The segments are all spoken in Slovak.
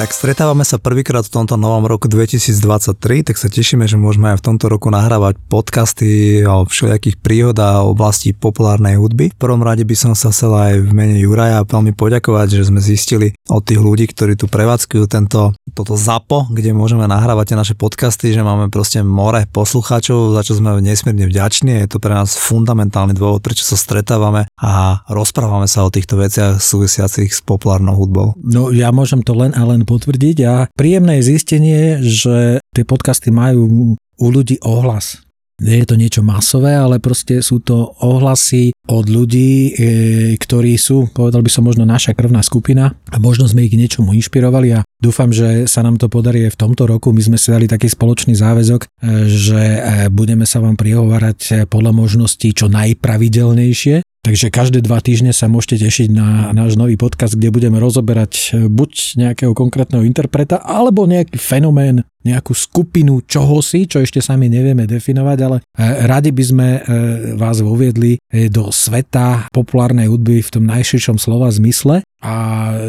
Tak stretávame sa prvýkrát v tomto novom roku 2023, tak sa tešíme, že môžeme aj v tomto roku nahrávať podcasty o všelijakých príhodách o oblasti populárnej hudby. V prvom rade by som sa chcel aj v mene Juraja veľmi poďakovať, že sme zistili od tých ľudí, ktorí tu prevádzkujú tento, toto ZAPO, kde môžeme nahrávať tie naše podcasty, že máme proste more poslucháčov, za čo sme nesmierne vďační. Je to pre nás fundamentálny dôvod, prečo sa stretávame a rozprávame sa o týchto veciach súvisiacich s populárnou hudbou. No ja môžem to len a len potvrdiť a príjemné je zistenie, že tie podcasty majú u ľudí ohlas. Nie je to niečo masové, ale proste sú to ohlasy od ľudí, e, ktorí sú, povedal by som možno naša krvná skupina a možno sme ich niečomu inšpirovali a dúfam, že sa nám to podarí aj v tomto roku. My sme si dali taký spoločný záväzok, e, že e, budeme sa vám prihovárať podľa možností čo najpravidelnejšie Takže každé dva týždne sa môžete tešiť na náš nový podcast, kde budeme rozoberať e, buď nejakého konkrétneho interpreta, alebo nejaký fenomén, nejakú skupinu čohosi, čo ešte sami nevieme definovať, ale e, radi by sme e, vás voviedli do sveta populárnej hudby v tom najširšom slova zmysle a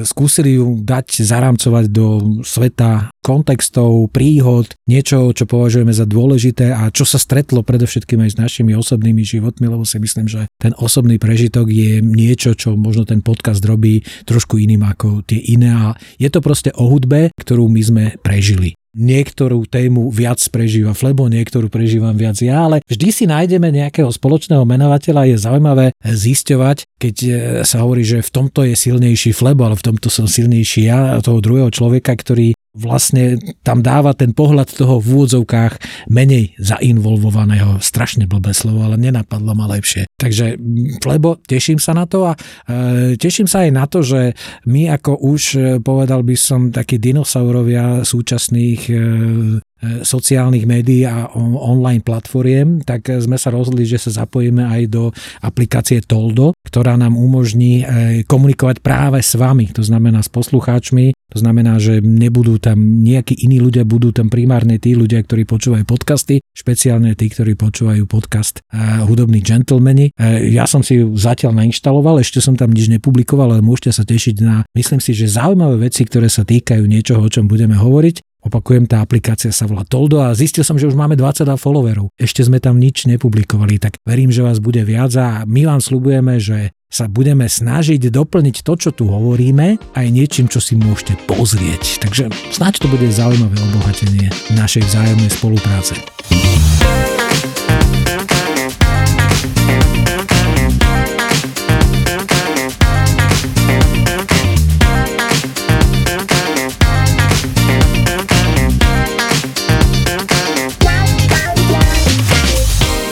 skúsili ju dať zaramcovať do sveta kontextov, príhod, niečo, čo považujeme za dôležité a čo sa stretlo predovšetkým aj s našimi osobnými životmi, lebo si myslím, že ten osobný prežitok je niečo, čo možno ten podcast robí trošku iným ako tie iné. A je to proste o hudbe, ktorú my sme prežili niektorú tému viac prežíva Flebo, niektorú prežívam viac ja, ale vždy si nájdeme nejakého spoločného menovateľa. Je zaujímavé zisťovať, keď e, sa hovorí, že v tomto je silnejší Flebo, ale v tomto som silnejší ja, toho druhého človeka, ktorý vlastne tam dáva ten pohľad toho v úvodzovkách menej zainvolvovaného. Strašne blbé slovo, ale nenapadlo ma lepšie. Takže Flebo, teším sa na to a e, teším sa aj na to, že my ako už e, povedal by som takí dinosaurovia súčasných E, sociálnych médií a online platformiem, tak sme sa rozhodli, že sa zapojíme aj do aplikácie Toldo, ktorá nám umožní e, komunikovať práve s vami, to znamená s poslucháčmi, to znamená, že nebudú tam nejakí iní ľudia, budú tam primárne tí ľudia, ktorí počúvajú podcasty, špeciálne tí, ktorí počúvajú podcast Hudobní džentlmeni. Ja som si ju zatiaľ nainštaloval, ešte som tam nič nepublikoval, ale môžete sa tešiť na, myslím si, že zaujímavé veci, ktoré sa týkajú niečoho, o čom budeme hovoriť. Opakujem, tá aplikácia sa volá Toldo a zistil som, že už máme 22 followerov. Ešte sme tam nič nepublikovali, tak verím, že vás bude viac a my vám slubujeme, že sa budeme snažiť doplniť to, čo tu hovoríme, aj niečím, čo si môžete pozrieť. Takže snáď to bude zaujímavé obohatenie našej vzájomnej spolupráce.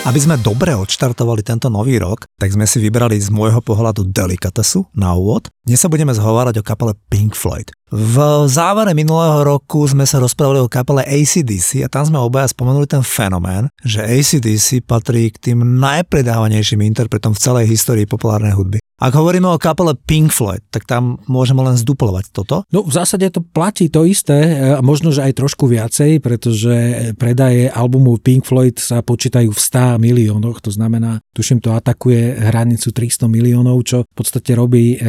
Aby sme dobre odštartovali tento nový rok, tak sme si vybrali z môjho pohľadu delikatesu na úvod. Dnes sa budeme zhovárať o kapele Pink Floyd. V závere minulého roku sme sa rozprávali o kapele ACDC a tam sme obaja spomenuli ten fenomén, že ACDC patrí k tým najpredávanejším interpretom v celej histórii populárnej hudby. Ak hovoríme o kapele Pink Floyd, tak tam môžeme len zduplovať toto? No v zásade to platí to isté, a možno, že aj trošku viacej, pretože predaje albumu Pink Floyd sa počítajú v 100 miliónoch, to znamená, tuším, to atakuje hranicu 300 miliónov, čo v podstate robí e,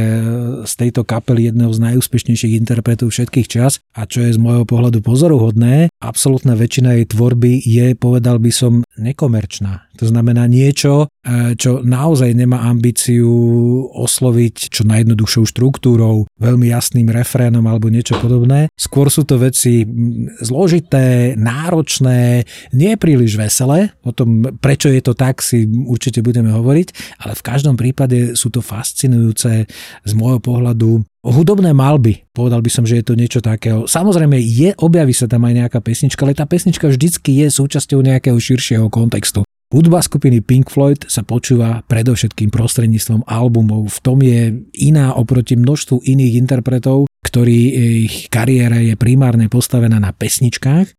z tejto kapely jedného z najúspešnejších interpretov všetkých čas a čo je z môjho pohľadu pozoruhodné, absolútna väčšina jej tvorby je, povedal by som, nekomerčná. To znamená niečo, e, čo naozaj nemá ambíciu osloviť čo najjednoduchšou štruktúrou, veľmi jasným refrénom alebo niečo podobné. Skôr sú to veci zložité, náročné, nie príliš veselé. O tom, prečo je to tak, si určite budeme hovoriť, ale v každom prípade sú to fascinujúce z môjho pohľadu hudobné malby, povedal by som, že je to niečo takého. Samozrejme, je, objaví sa tam aj nejaká pesnička, ale tá pesnička vždycky je súčasťou nejakého širšieho kontextu. Hudba skupiny Pink Floyd sa počúva predovšetkým prostredníctvom albumov. V tom je iná oproti množstvu iných interpretov, ktorí ich kariéra je primárne postavená na pesničkách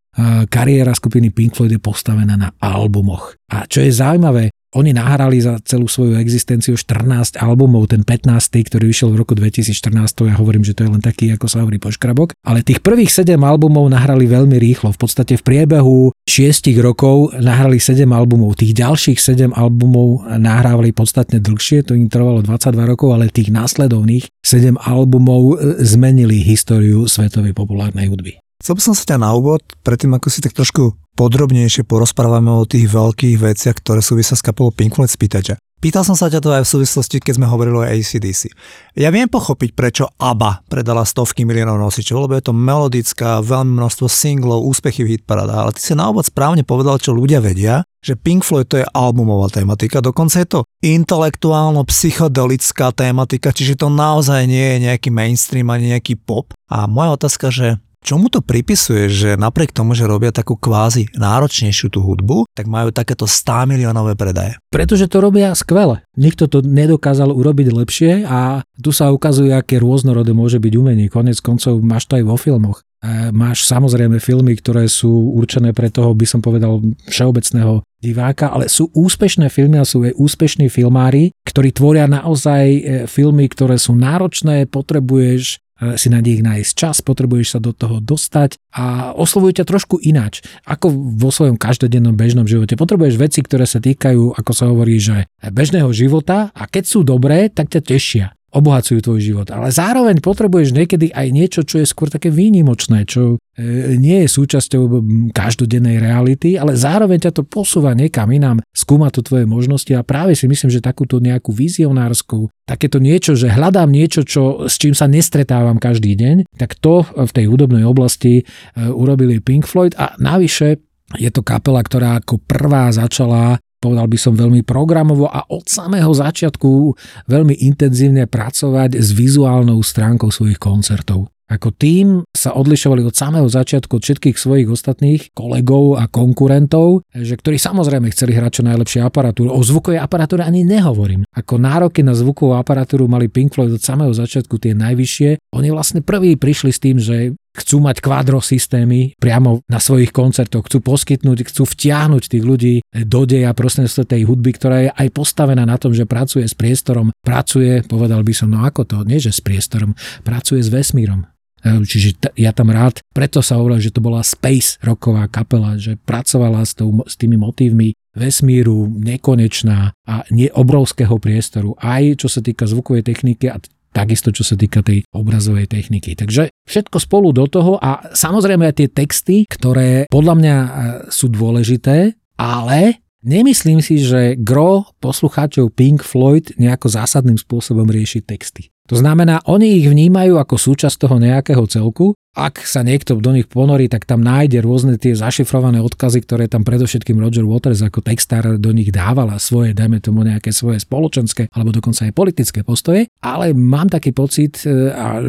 kariéra skupiny Pink Floyd je postavená na albumoch. A čo je zaujímavé, oni nahrali za celú svoju existenciu 14 albumov, ten 15, ktorý vyšiel v roku 2014, ja hovorím, že to je len taký, ako sa hovorí poškrabok, ale tých prvých 7 albumov nahrali veľmi rýchlo, v podstate v priebehu 6 rokov nahrali 7 albumov, tých ďalších 7 albumov nahrávali podstatne dlhšie, to im trvalo 22 rokov, ale tých následovných 7 albumov e, zmenili históriu svetovej populárnej hudby. Chcel by som sa ťa na úvod, predtým ako si tak trošku podrobnejšie porozprávame o tých veľkých veciach, ktoré súvisia s kapelou Pink Floyd, spýtať ťa. Pýtal som sa ťa to aj v súvislosti, keď sme hovorili o ACDC. Ja viem pochopiť, prečo ABBA predala stovky miliónov nosičov, lebo je to melodická, veľmi množstvo singlov, úspechy v hitparádach, ale ty si na úvod správne povedal, čo ľudia vedia, že Pink Floyd to je albumová tematika, dokonca je to intelektuálno-psychodelická tematika, čiže to naozaj nie je nejaký mainstream ani nejaký pop. A moja otázka, že Čomu to pripisuje, že napriek tomu, že robia takú kvázi náročnejšiu tú hudbu, tak majú takéto 100 miliónové predaje? Pretože to robia skvele. Nikto to nedokázal urobiť lepšie a tu sa ukazuje, aké rôznorodé môže byť umenie. Konec koncov máš to aj vo filmoch. E, máš samozrejme filmy, ktoré sú určené pre toho, by som povedal, všeobecného diváka, ale sú úspešné filmy a sú aj úspešní filmári, ktorí tvoria naozaj e, filmy, ktoré sú náročné, potrebuješ si na nich nájsť čas, potrebuješ sa do toho dostať a oslovujú ťa trošku ináč, ako vo svojom každodennom bežnom živote. Potrebuješ veci, ktoré sa týkajú, ako sa hovorí, že bežného života a keď sú dobré, tak ťa tešia obohacujú tvoj život. Ale zároveň potrebuješ niekedy aj niečo, čo je skôr také výnimočné, čo e, nie je súčasťou každodennej reality, ale zároveň ťa to posúva niekam inám, skúma to tvoje možnosti a práve si myslím, že takúto nejakú vizionárskú, takéto niečo, že hľadám niečo, čo, s čím sa nestretávam každý deň, tak to v tej hudobnej oblasti e, urobili Pink Floyd a navyše je to kapela, ktorá ako prvá začala povedal by som veľmi programovo a od samého začiatku veľmi intenzívne pracovať s vizuálnou stránkou svojich koncertov. Ako tým sa odlišovali od samého začiatku od všetkých svojich ostatných kolegov a konkurentov, že ktorí samozrejme chceli hrať čo najlepšie aparatúru. O zvukovej aparatúre ani nehovorím. Ako nároky na zvukovú aparatúru mali Pink Floyd od samého začiatku tie najvyššie. Oni vlastne prví prišli s tým, že chcú mať kvadro systémy priamo na svojich koncertoch, chcú poskytnúť, chcú vtiahnuť tých ľudí do deja prostredníctvom tej hudby, ktorá je aj postavená na tom, že pracuje s priestorom, pracuje, povedal by som, no ako to, nie že s priestorom, pracuje s vesmírom. E, čiže t- ja tam rád, preto sa hovoril, že to bola space roková kapela, že pracovala s, tou, s tými motívmi vesmíru, nekonečná a nie obrovského priestoru, aj čo sa týka zvukovej techniky a takisto čo sa týka tej obrazovej techniky. Takže všetko spolu do toho a samozrejme aj tie texty, ktoré podľa mňa e, sú dôležité, ale nemyslím si, že gro poslucháčov Pink Floyd nejako zásadným spôsobom rieši texty. To znamená, oni ich vnímajú ako súčasť toho nejakého celku ak sa niekto do nich ponorí, tak tam nájde rôzne tie zašifrované odkazy, ktoré tam predovšetkým Roger Waters ako textár do nich dávala svoje, dajme tomu nejaké svoje spoločenské alebo dokonca aj politické postoje, ale mám taký pocit, e,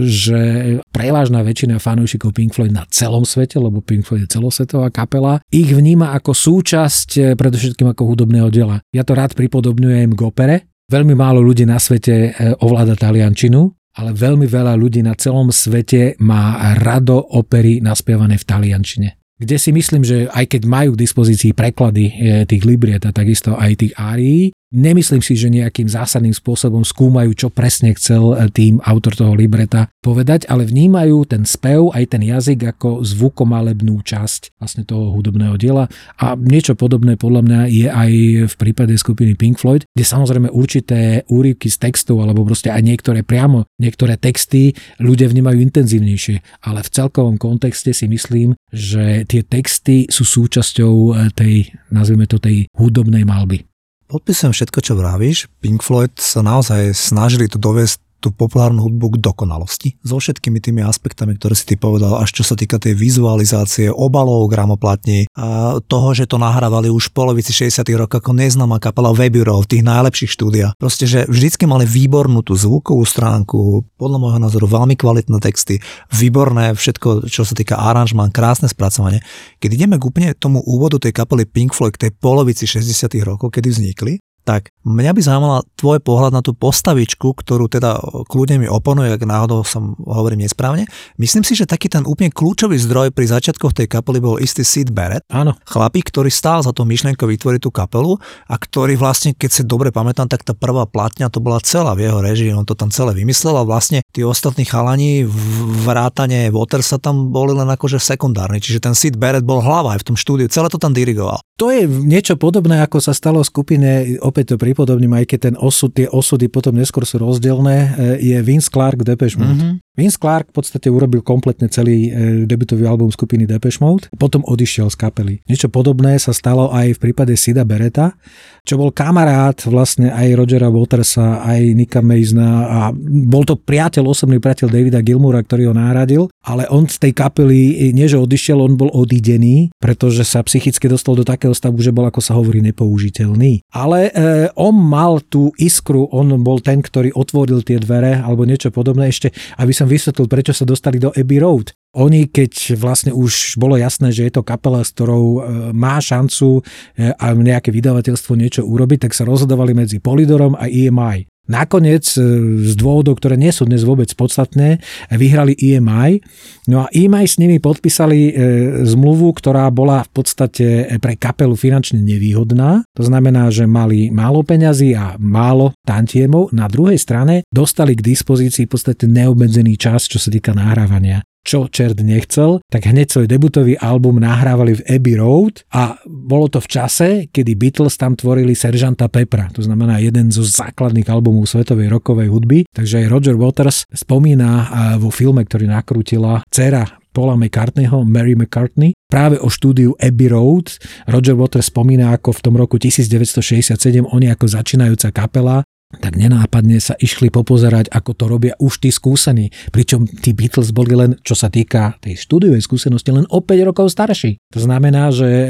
že prevažná väčšina fanúšikov Pink Floyd na celom svete, lebo Pink Floyd je celosvetová kapela, ich vníma ako súčasť e, predovšetkým ako hudobného diela. Ja to rád pripodobňujem k opere, Veľmi málo ľudí na svete e, ovláda taliančinu, ale veľmi veľa ľudí na celom svete má rado opery naspievané v taliančine. Kde si myslím, že aj keď majú k dispozícii preklady e, tých libriet a takisto aj tých árií, Nemyslím si, že nejakým zásadným spôsobom skúmajú, čo presne chcel e, tým autor toho libreta povedať, ale vnímajú ten spev aj ten jazyk ako zvukomalebnú časť vlastne toho hudobného diela a niečo podobné podľa mňa je aj v prípade skupiny Pink Floyd, kde samozrejme určité úryvky z textov alebo proste aj niektoré priamo, niektoré texty ľudia vnímajú intenzívnejšie, ale v celkovom kontexte si myslím, že tie texty sú súčasťou e, tej, nazvime to, tej hudobnej malby. Podpisujem všetko, čo vravíš. Pink Floyd sa naozaj snažili to dovesť tú populárnu hudbu k dokonalosti. So všetkými tými aspektami, ktoré si ty povedal, až čo sa týka tej vizualizácie, obalov gramoplatní a toho, že to nahrávali už v polovici 60 rokov ako neznáma kapela Weberov v tých najlepších štúdiách. Proste, že vždycky mali výbornú tú zvukovú stránku, podľa môjho názoru veľmi kvalitné texty, výborné všetko, čo sa týka aranžmán, krásne spracovanie. Keď ideme k úplne tomu úvodu tej kapely Pink Floyd, tej polovici 60 rokov, kedy vznikli, tak mňa by zaujímala tvoj pohľad na tú postavičku, ktorú teda kľudne mi oponuje, ak náhodou som hovorím nesprávne. Myslím si, že taký ten úplne kľúčový zdroj pri začiatkoch tej kapely bol istý Sid Barrett. Áno. Chlapík, ktorý stál za to myšlienkou vytvoriť tú kapelu a ktorý vlastne, keď si dobre pamätám, tak tá prvá platňa to bola celá v jeho režii, on to tam celé vymyslel a vlastne tí ostatní chalani vrátane Watersa tam boli len akože sekundárni, čiže ten Sid Barrett bol hlava aj v tom štúdiu, celé to tam dirigoval. To je niečo podobné, ako sa stalo skupine opäť to pripodobním, aj keď ten osud, tie osudy potom neskôr sú rozdielne, e, je Vince Clark Depeche Mode. Mm-hmm. Vince Clark v podstate urobil kompletne celý e, debutový album skupiny Depeche Mode, potom odišiel z kapely. Niečo podobné sa stalo aj v prípade Sida Bereta, čo bol kamarát vlastne aj Rogera Watersa, aj Nika Masona a bol to priateľ, osobný priateľ Davida Gilmura, ktorý ho nahradil, ale on z tej kapely, nie že odišiel, on bol odidený, pretože sa psychicky dostal do takého stavu, že bol, ako sa hovorí, nepoužiteľný. Ale e, on mal tú iskru, on bol ten, ktorý otvoril tie dvere alebo niečo podobné ešte, aby som vysvetlil, prečo sa dostali do Abbey Road. Oni, keď vlastne už bolo jasné, že je to kapela, s ktorou e, má šancu e, a nejaké vydavateľstvo niečo urobiť, tak sa rozhodovali medzi Polydorom a EMI. Nakoniec e, z dôvodov, ktoré nie sú dnes vôbec podstatné, vyhrali EMI. No a EMI s nimi podpísali e, zmluvu, ktorá bola v podstate pre kapelu finančne nevýhodná. To znamená, že mali málo peňazí a málo tantiemov. Na druhej strane dostali k dispozícii v podstate neobmedzený čas, čo sa týka nahrávania čo čert nechcel, tak hneď svoj debutový album nahrávali v Abbey Road a bolo to v čase, kedy Beatles tam tvorili Seržanta Pepra, to znamená jeden zo základných albumov svetovej rokovej hudby, takže aj Roger Waters spomína vo filme, ktorý nakrútila dcera Paula McCartneyho, Mary McCartney, práve o štúdiu Abbey Road. Roger Waters spomína, ako v tom roku 1967 oni ako začínajúca kapela tak nenápadne sa išli popozerať, ako to robia už tí skúsení. Pričom tí Beatles boli len, čo sa týka tej štúdiovej skúsenosti, len o 5 rokov starší. To znamená, že e,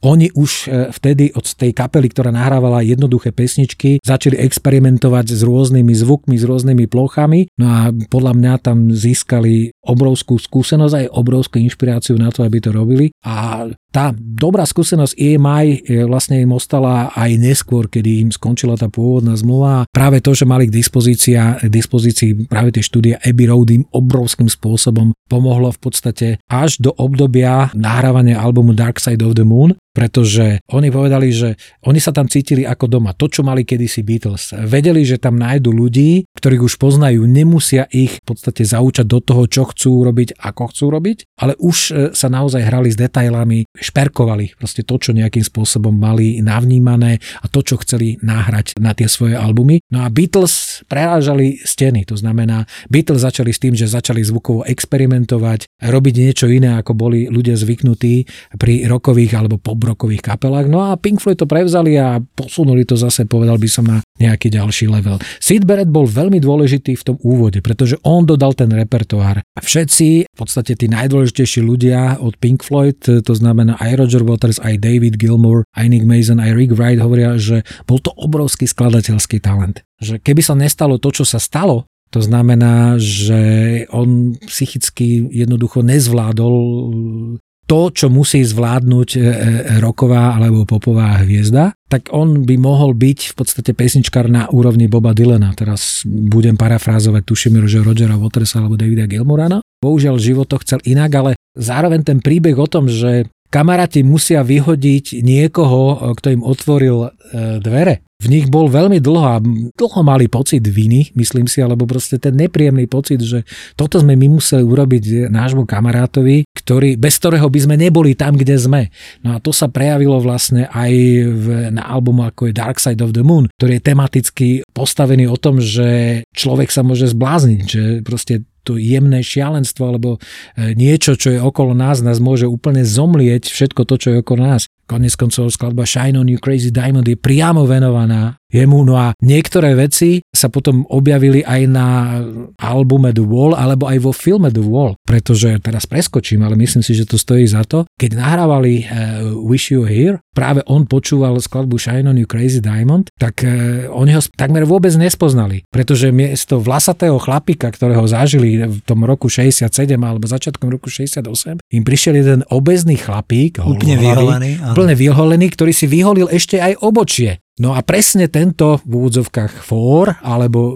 oni už e, vtedy od tej kapely, ktorá nahrávala jednoduché pesničky, začali experimentovať s rôznymi zvukmi, s rôznymi plochami. No a podľa mňa tam získali obrovskú skúsenosť aj obrovskú inšpiráciu na to, aby to robili. A tá dobrá skúsenosť EMI e, vlastne im ostala aj neskôr, kedy im skončila tá pôvodná zmluva. Práve to, že mali k dispozícii, k dispozícii práve tie štúdia Abbey Road im obrovským spôsobom pomohlo v podstate až do obdobia nahrávania albumu Dark Side of the Moon, pretože oni povedali, že oni sa tam cítili ako doma. To, čo mali kedysi Beatles. Vedeli, že tam nájdu ľudí, ktorých už poznajú, nemusia ich v podstate zaučať do toho, čo chcú robiť, ako chcú robiť, ale už e, sa naozaj hrali s detailami, šperkovali proste to, čo nejakým spôsobom mali navnímané a to, čo chceli nahrať na tie svoje albumy. No a Beatles prerážali steny, to znamená, Beatles začali s tým, že začali zvukovo experimentovať, robiť niečo iné, ako boli ľudia zvyknutí pri rokových alebo pop rokových kapelách. No a Pink Floyd to prevzali a posunuli to zase, povedal by som, na nejaký ďalší level. Sid Barrett bol veľmi dôležitý v tom úvode, pretože on dodal ten repertoár. Všetci, v podstate tí najdôležitejší ľudia od Pink Floyd, to znamená aj Roger Waters, aj David Gilmour, aj Nick Mason, aj Rick Wright hovoria, že bol to obrovský skladateľský talent. Že keby sa nestalo to, čo sa stalo, to znamená, že on psychicky jednoducho nezvládol to, čo musí zvládnuť e, e, roková alebo popová hviezda, tak on by mohol byť v podstate pesničkár na úrovni Boba Dylana. Teraz budem parafrázovať, tuším, že Rogera Watersa alebo Davida Gilmorana. Bohužiaľ život to chcel inak, ale zároveň ten príbeh o tom, že kamaráti musia vyhodiť niekoho, kto im otvoril e, dvere v nich bol veľmi dlho a dlho mali pocit viny, myslím si, alebo proste ten nepríjemný pocit, že toto sme my museli urobiť nášmu kamarátovi, ktorý, bez ktorého by sme neboli tam, kde sme. No a to sa prejavilo vlastne aj v, na albumu ako je Dark Side of the Moon, ktorý je tematicky postavený o tom, že človek sa môže zblázniť, že proste to jemné šialenstvo alebo e, niečo, čo je okolo nás, nás môže úplne zomlieť všetko to, čo je okolo nás konec koncov skladba Shine on You Crazy Diamond je priamo venovaná jemu. No a niektoré veci sa potom objavili aj na albume The Wall alebo aj vo filme The Wall, pretože teraz preskočím, ale myslím si, že to stojí za to. Keď nahrávali uh, Wish You Here, práve on počúval skladbu Shine on You Crazy Diamond, tak uh, oni ho takmer vôbec nespoznali, pretože miesto vlasatého chlapika, ktorého zažili v tom roku 67 alebo začiatkom roku 68, im prišiel jeden obezný chlapík, úplne vyholený, úplne vyholený, ktorý si vyholil ešte aj obočie. No a presne tento v úvodzovkách fór, alebo uh,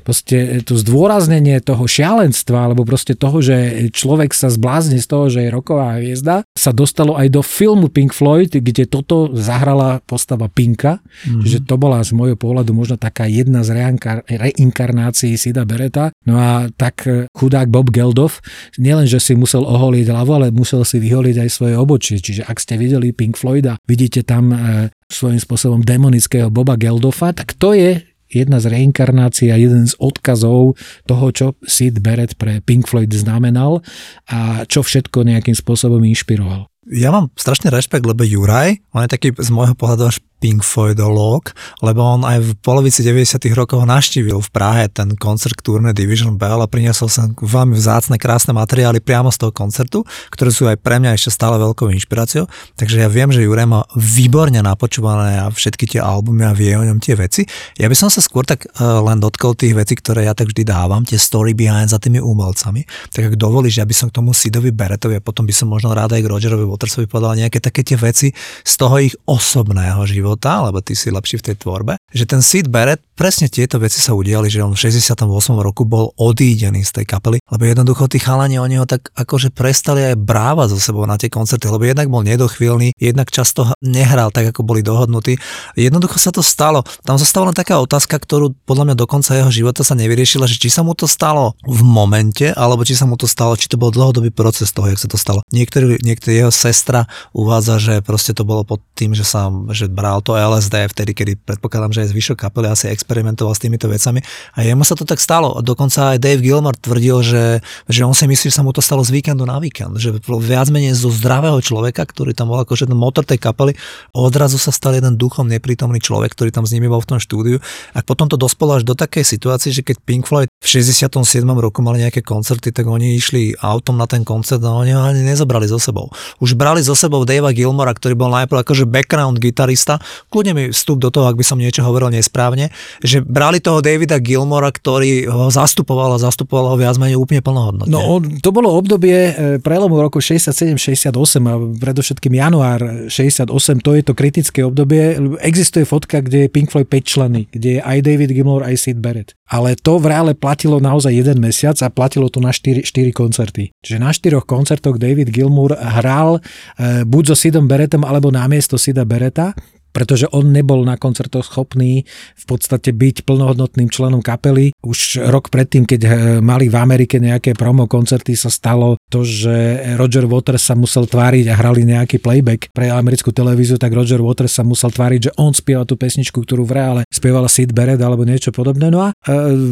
proste to zdôraznenie toho šialenstva, alebo proste toho, že človek sa zblázni z toho, že je roková hviezda, sa dostalo aj do filmu Pink Floyd, kde toto zahrala postava Pinka, mm-hmm. že to bola z môjho pohľadu možno taká jedna z reinkarnácií Sida Bereta. No a tak uh, chudák Bob Geldof, nielen, že si musel oholiť hlavu, ale musel si vyholiť aj svoje obočie. Čiže ak ste videli Pink Floyda, vidíte tam uh, svojím spôsobom demonického Boba Geldofa, tak to je jedna z reinkarnácií a jeden z odkazov toho, čo Sid Barrett pre Pink Floyd znamenal a čo všetko nejakým spôsobom inšpiroval. Ja mám strašný rešpekt, lebo Juraj, on je taký z môjho pohľadu až Pink Floydolog, lebo on aj v polovici 90 rokov naštívil v Prahe ten koncert Tourne Division Bell a priniesol sa veľmi vzácne, krásne materiály priamo z toho koncertu, ktoré sú aj pre mňa ešte stále veľkou inšpiráciou. Takže ja viem, že Juraj má výborne napočúvané a všetky tie albumy a vie o ňom tie veci. Ja by som sa skôr tak uh, len dotkol tých vecí, ktoré ja tak vždy dávam, tie story behind za tými umelcami. Tak ak dovolíš, ja by som k tomu Sidovi Beretovi a potom by som možno rád aj k Rogerovi Watersovi povedal nejaké také tie veci z toho ich osobného života života, lebo ty si lepší v tej tvorbe, že ten Sid Barrett, presne tieto veci sa udiali, že on v 68. roku bol odídený z tej kapely, lebo jednoducho tí chalani oni ho tak akože prestali aj brávať so sebou na tie koncerty, lebo jednak bol nedochvíľný, jednak často nehral tak, ako boli dohodnutí. Jednoducho sa to stalo. Tam zostala taká otázka, ktorú podľa mňa do konca jeho života sa nevyriešila, že či sa mu to stalo v momente, alebo či sa mu to stalo, či to bol dlhodobý proces toho, jak sa to stalo. Niektorý, niektorý jeho sestra uvádza, že proste to bolo pod tým, že sa že bral to LSD vtedy, kedy predpokladám, že aj zvyšok kapely asi experimentoval s týmito vecami. A jemu sa to tak stalo. Dokonca aj Dave Gilmore tvrdil, že, že on si myslí, že sa mu to stalo z víkendu na víkend. Že viac menej zo zdravého človeka, ktorý tam bol akože ten motor tej kapely, odrazu sa stal jeden duchom neprítomný človek, ktorý tam s nimi bol v tom štúdiu. A potom to dospelo až do takej situácie, že keď Pink Floyd v 67. roku mali nejaké koncerty, tak oni išli autom na ten koncert a oni ho ani nezobrali so sebou. Už brali so sebou Davea Gilmora, ktorý bol najprv akože background gitarista, kľudne mi vstup do toho, ak by som niečo hovoril nesprávne, že brali toho Davida Gilmora, ktorý ho zastupoval a zastupoval ho viac menej úplne plnohodnotne. No to bolo obdobie e, prelomu roku 67-68 a predovšetkým január 68, to je to kritické obdobie. Existuje fotka, kde je Pink Floyd 5 členy, kde je aj David Gilmore, aj Sid Barrett. Ale to v reále platilo naozaj jeden mesiac a platilo to na 4, 4 koncerty. Čiže na 4 koncertoch David Gilmour hral e, buď so Sidom Berettom alebo namiesto Sida Beretta pretože on nebol na koncertoch schopný v podstate byť plnohodnotným členom kapely. Už rok predtým, keď eh, mali v Amerike nejaké promo koncerty, sa stalo to, že Roger Waters sa musel tváriť a hrali nejaký playback pre americkú televíziu, tak Roger Waters sa musel tváriť, že on spieva tú pesničku, ktorú v reále spievala Sid Barrett alebo niečo podobné. No a e,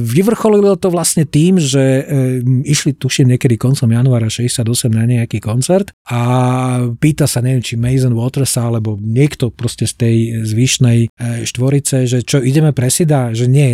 vyvrcholilo to vlastne tým, že e, išli tuším niekedy koncom januára 68 na nejaký koncert a pýta sa, neviem, či Mason Waters alebo niekto proste z tej tej zvyšnej e, štvorice, že čo, ideme presida? Že nie,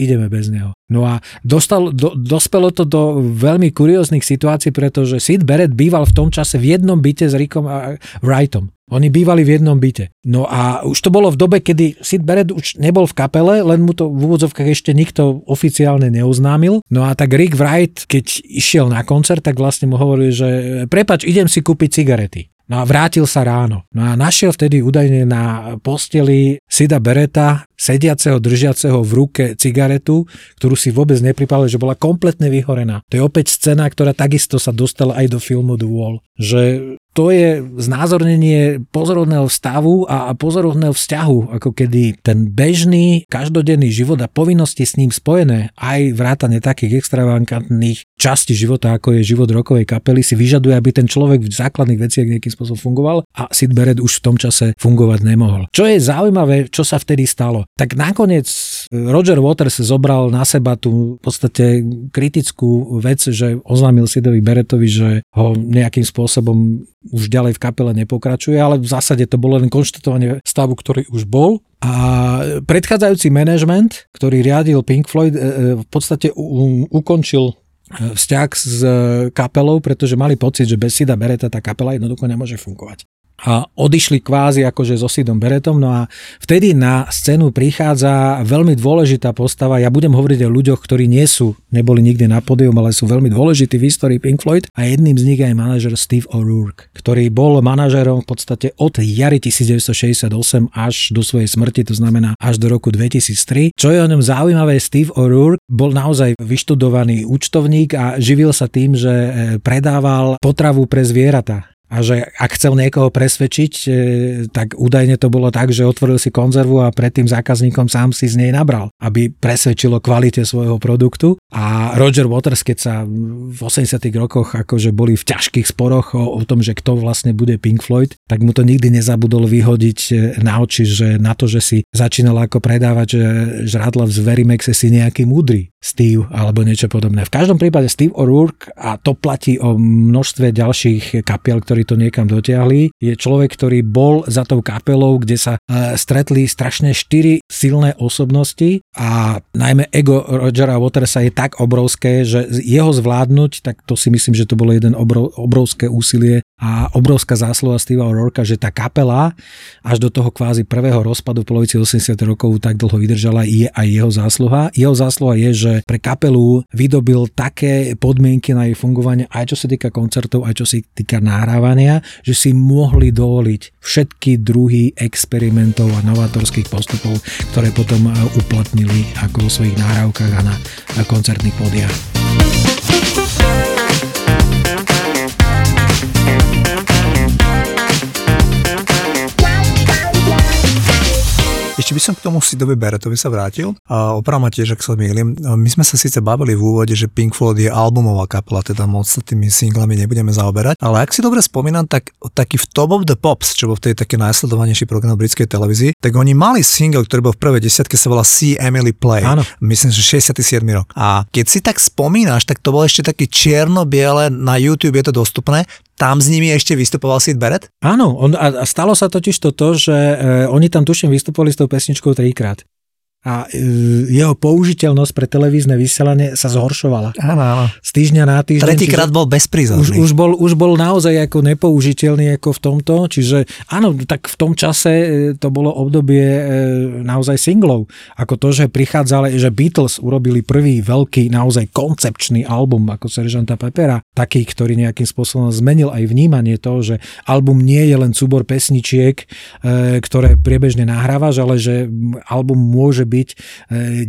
ideme bez neho. No a dostal, do, dospelo to do veľmi kurióznych situácií, pretože Sid Barrett býval v tom čase v jednom byte s Rickom a Wrightom. Oni bývali v jednom byte. No a už to bolo v dobe, kedy Sid Barrett už nebol v kapele, len mu to v úvodzovkách ešte nikto oficiálne neuznámil. No a tak Rick Wright, keď išiel na koncert, tak vlastne mu hovoril, že prepač, idem si kúpiť cigarety. No a vrátil sa ráno. No a našiel vtedy údajne na posteli Sida Bereta, sediaceho, držiaceho v ruke cigaretu, ktorú si vôbec nepripálil, že bola kompletne vyhorená. To je opäť scéna, ktorá takisto sa dostala aj do filmu The Wall. Že to je znázornenie pozorovného stavu a pozorovného vzťahu, ako kedy ten bežný, každodenný život a povinnosti s ním spojené, aj vrátane takých extravagantných častí života, ako je život rokovej kapely, si vyžaduje, aby ten človek v základných veciach nejakým spôsobom fungoval a Sid Barrett už v tom čase fungovať nemohol. Čo je zaujímavé, čo sa vtedy stalo? Tak nakoniec Roger Waters zobral na seba tú v podstate kritickú vec, že oznámil Sidovi Beretovi, že ho nejakým spôsobom už ďalej v kapele nepokračuje, ale v zásade to bolo len konštatovanie stavu, ktorý už bol. A predchádzajúci manažment, ktorý riadil Pink Floyd, e, e, v podstate ukončil e, vzťah s kapelou, pretože mali pocit, že bez Sida Bereta tá kapela jednoducho nemôže fungovať a odišli kvázi akože so Sidom Beretom. No a vtedy na scénu prichádza veľmi dôležitá postava. Ja budem hovoriť o ľuďoch, ktorí nie sú, neboli nikde na pódium, ale sú veľmi dôležití v histórii Pink Floyd. A jedným z nich je aj manažer Steve O'Rourke, ktorý bol manažerom v podstate od jary 1968 až do svojej smrti, to znamená až do roku 2003. Čo je o ňom zaujímavé, Steve O'Rourke bol naozaj vyštudovaný účtovník a živil sa tým, že eh, predával potravu pre zvieratá a že ak chcel niekoho presvedčiť, e, tak údajne to bolo tak, že otvoril si konzervu a pred tým zákazníkom sám si z nej nabral, aby presvedčilo kvalite svojho produktu. A Roger Waters, keď sa v 80 rokoch akože boli v ťažkých sporoch o, o tom, že kto vlastne bude Pink Floyd, tak mu to nikdy nezabudol vyhodiť e, na oči, že na to, že si začínal ako predávať že žradla v Zverimexe si nejaký múdry Steve alebo niečo podobné. V každom prípade Steve O'Rourke, a to platí o množstve ďalších kapiel, ktorí to niekam dotiahli, je človek, ktorý bol za tou kapelou, kde sa e, stretli strašne štyri silné osobnosti a najmä ego Rogera Watersa je tak obrovské, že jeho zvládnuť, tak to si myslím, že to bolo jeden obrov, obrovské úsilie a obrovská zásluha Steva O'Rourka, že tá kapela až do toho kvázi prvého rozpadu v polovici 80 rokov tak dlho vydržala, je aj jeho zásluha. Jeho zásluha je, že pre kapelu vydobil také podmienky na jej fungovanie, aj čo sa týka koncertov, aj čo sa týka nahrávania, že si mohli dovoliť všetky druhy experimentov a novatorských postupov, ktoré potom e, uplatnili ako vo svojich nahrávkach a na koncertných podiach. Ešte by som k tomu Sidovi Beretovi sa vrátil. A opravom tiež, ak sa mýlim. My sme sa síce bavili v úvode, že Pink Floyd je albumová kapela, teda moc sa tými singlami nebudeme zaoberať. Ale ak si dobre spomínam, tak taký v Top of the Pops, čo bol v tej také najsledovanejší program britskej televízii, tak oni mali single, ktorý bol v prvej desiatke, sa volá See Emily Play. Áno. Myslím, že 67 rok. A keď si tak spomínaš, tak to bolo ešte také čierno-biele, na YouTube je to dostupné tam s nimi ešte vystupoval Sid Barrett? Áno, on, a, stalo sa totiž to, to že e, oni tam tuším vystupovali s tou pesničkou trikrát a e, jeho použiteľnosť pre televízne vysielanie sa zhoršovala. Áno, áno. Z týždňa na týždeň. Tretíkrát bol bezprízorný. Už, už, bol, už bol naozaj ako nepoužiteľný ako v tomto, čiže áno, tak v tom čase e, to bolo obdobie e, naozaj singlov. Ako to, že prichádzali, že Beatles urobili prvý veľký naozaj koncepčný album ako Seržanta Pepera, taký, ktorý nejakým spôsobom zmenil aj vnímanie toho, že album nie je len súbor pesničiek, ktoré priebežne nahrávaš, ale že album môže byť byť e,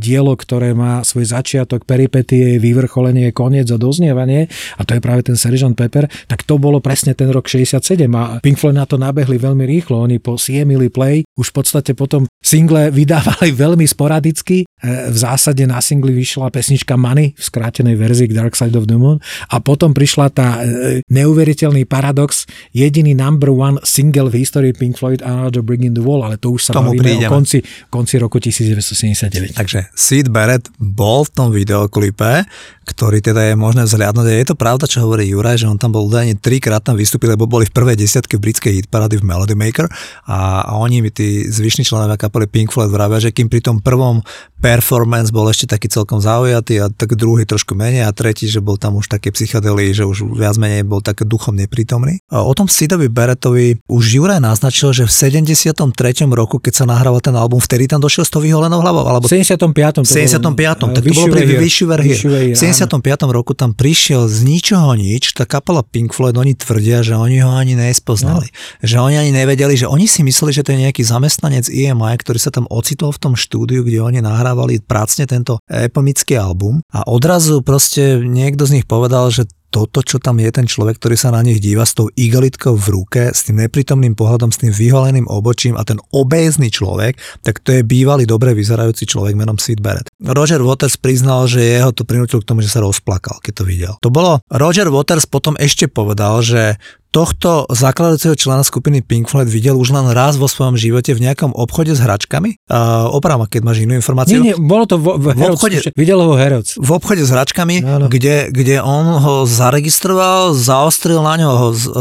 dielo, ktoré má svoj začiatok, peripetie, vyvrcholenie, koniec a doznievanie, a to je práve ten Sgt. Pepper, tak to bolo presne ten rok 67 a Pink Floyd na to nabehli veľmi rýchlo. Oni po Siemily Play už v podstate potom single vydávali veľmi sporadicky. E, v zásade na singli vyšla pesnička Money v skrátenej verzii Dark Side of the Moon a potom prišla tá e, neuveriteľný paradox, jediný number one single v histórii Pink Floyd Another Bring in the Wall, ale to už sa Tomu bavíme o konci, konci roku 1970 1979. Takže Sid Barrett bol v tom videoklipe, ktorý teda je možné vzhľadnúť. Je to pravda, čo hovorí Juraj, že on tam bol údajne trikrát tam vystúpil, lebo boli v prvej desiatke britskej hit parady v Melody Maker a, a oni, tí zvyšní členovia kapely Pink Floyd vravia, že kým pri tom prvom performance bol ešte taký celkom zaujatý a tak druhý trošku menej a tretí, že bol tam už také psychedelii, že už viac menej bol tak duchom neprítomný. A o tom Sidovi Barrettovi už Juraj naznačil, že v 73. roku, keď sa nahrával ten album, vtedy tam došiel s tou vyholenou hlavou, alebo... V 75. 75. tak to bolo pri You Here. V 75. roku tam prišiel z ničoho nič, tá kapela Pink Floyd, oni tvrdia, že oni ho ani nespoznali. No. Že oni ani nevedeli, že oni si mysleli, že to je nejaký zamestnanec EMI, ktorý sa tam ocitol v tom štúdiu, kde oni nahrávali prácne tento epomický album a odrazu proste niekto z nich povedal, že toto, čo tam je ten človek, ktorý sa na nich díva s tou igelitkou v ruke, s tým neprítomným pohľadom, s tým vyholeným obočím a ten obézny človek, tak to je bývalý dobre vyzerajúci človek menom Sid Barrett. Roger Waters priznal, že jeho to prinútil k tomu, že sa rozplakal, keď to videl. To bolo, Roger Waters potom ešte povedal, že tohto zakladajúceho člena skupiny Pink Floyd videl už len raz vo svojom živote v nejakom obchode s hračkami? Uh, opravom, keď máš inú informáciu. Nie, nie, bolo to v, v, v obchode, videl ho Heroc. V obchode s hračkami, no, no. Kde, kde on ho zaregistroval, zaostril na ňo,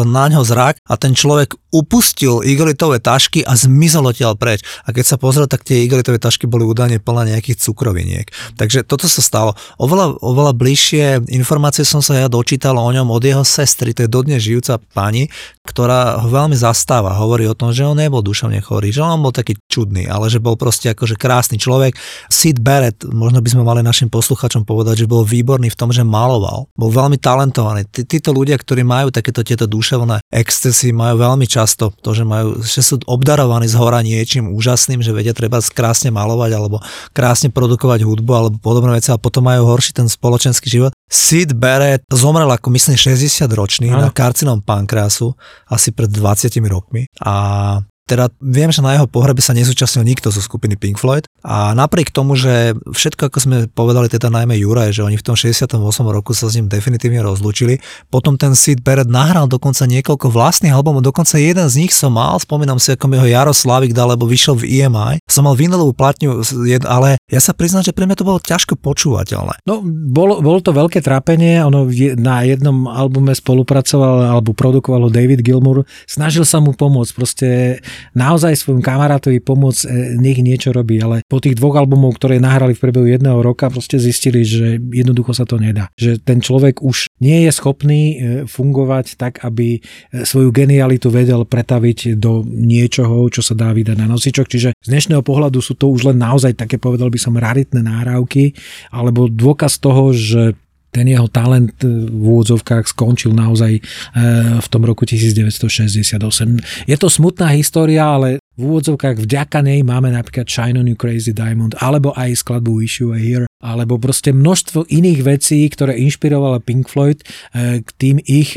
na ňo zrak a ten človek upustil igelitové tašky a zmizol odtiaľ preč. A keď sa pozrel, tak tie igelitové tašky boli údajne plné nejakých cukroviniek. Takže toto sa stalo. Oveľa, oveľa bližšie informácie som sa ja dočítal o ňom od jeho sestry, to je dodnes žijúca pani, ktorá ho veľmi zastáva. Hovorí o tom, že on nebol duševne chorý, že on bol taký čudný, ale že bol proste akože krásny človek. Sid Barrett, možno by sme mali našim posluchačom povedať, že bol výborný v tom, že maloval. Bol veľmi talentovaný. Tí, títo ľudia, ktorí majú takéto tieto duševné excesy, majú veľmi často to, že, majú, že sú obdarovaní z hora niečím úžasným, že vedia treba krásne malovať alebo krásne produkovať hudbu alebo podobné veci a potom majú horší ten spoločenský život. Sid Barrett zomrel ako myslím 60 ročný na karcinom pankrásu asi pred 20 rokmi. A teda viem, že na jeho pohrebe sa nezúčastnil nikto zo skupiny Pink Floyd a napriek tomu, že všetko, ako sme povedali, teda najmä Juraj, že oni v tom 68 roku sa s ním definitívne rozlúčili, potom ten Sid Barrett nahral dokonca niekoľko vlastných albumov, dokonca jeden z nich som mal, spomínam si, ako mi ho Jaroslavik dal, lebo vyšiel v EMI, som mal vinylovú platňu, ale ja sa priznám, že pre mňa to bolo ťažko počúvateľné. No, bolo, bolo to veľké trápenie, ono na jednom albume spolupracoval alebo produkoval David Gilmour, snažil sa mu pomôcť, proste naozaj svojmu kamarátovi pomôcť, e, nech niečo robí, ale po tých dvoch albumov, ktoré nahrali v priebehu jedného roka, proste zistili, že jednoducho sa to nedá. Že ten človek už nie je schopný e, fungovať tak, aby e, svoju genialitu vedel pretaviť do niečoho, čo sa dá vydať na nosičok. Čiže z dnešného pohľadu sú to už len naozaj také, povedal by som, raritné náhrávky, alebo dôkaz toho, že ten jeho talent e, v úvodzovkách skončil naozaj e, v tom roku 1968. Je to smutná história, ale v úvodzovkách vďaka nej máme napríklad Shine on You Crazy Diamond, alebo aj skladbu Wish You Were Here, alebo proste množstvo iných vecí, ktoré inšpirovala Pink Floyd e, k tým ich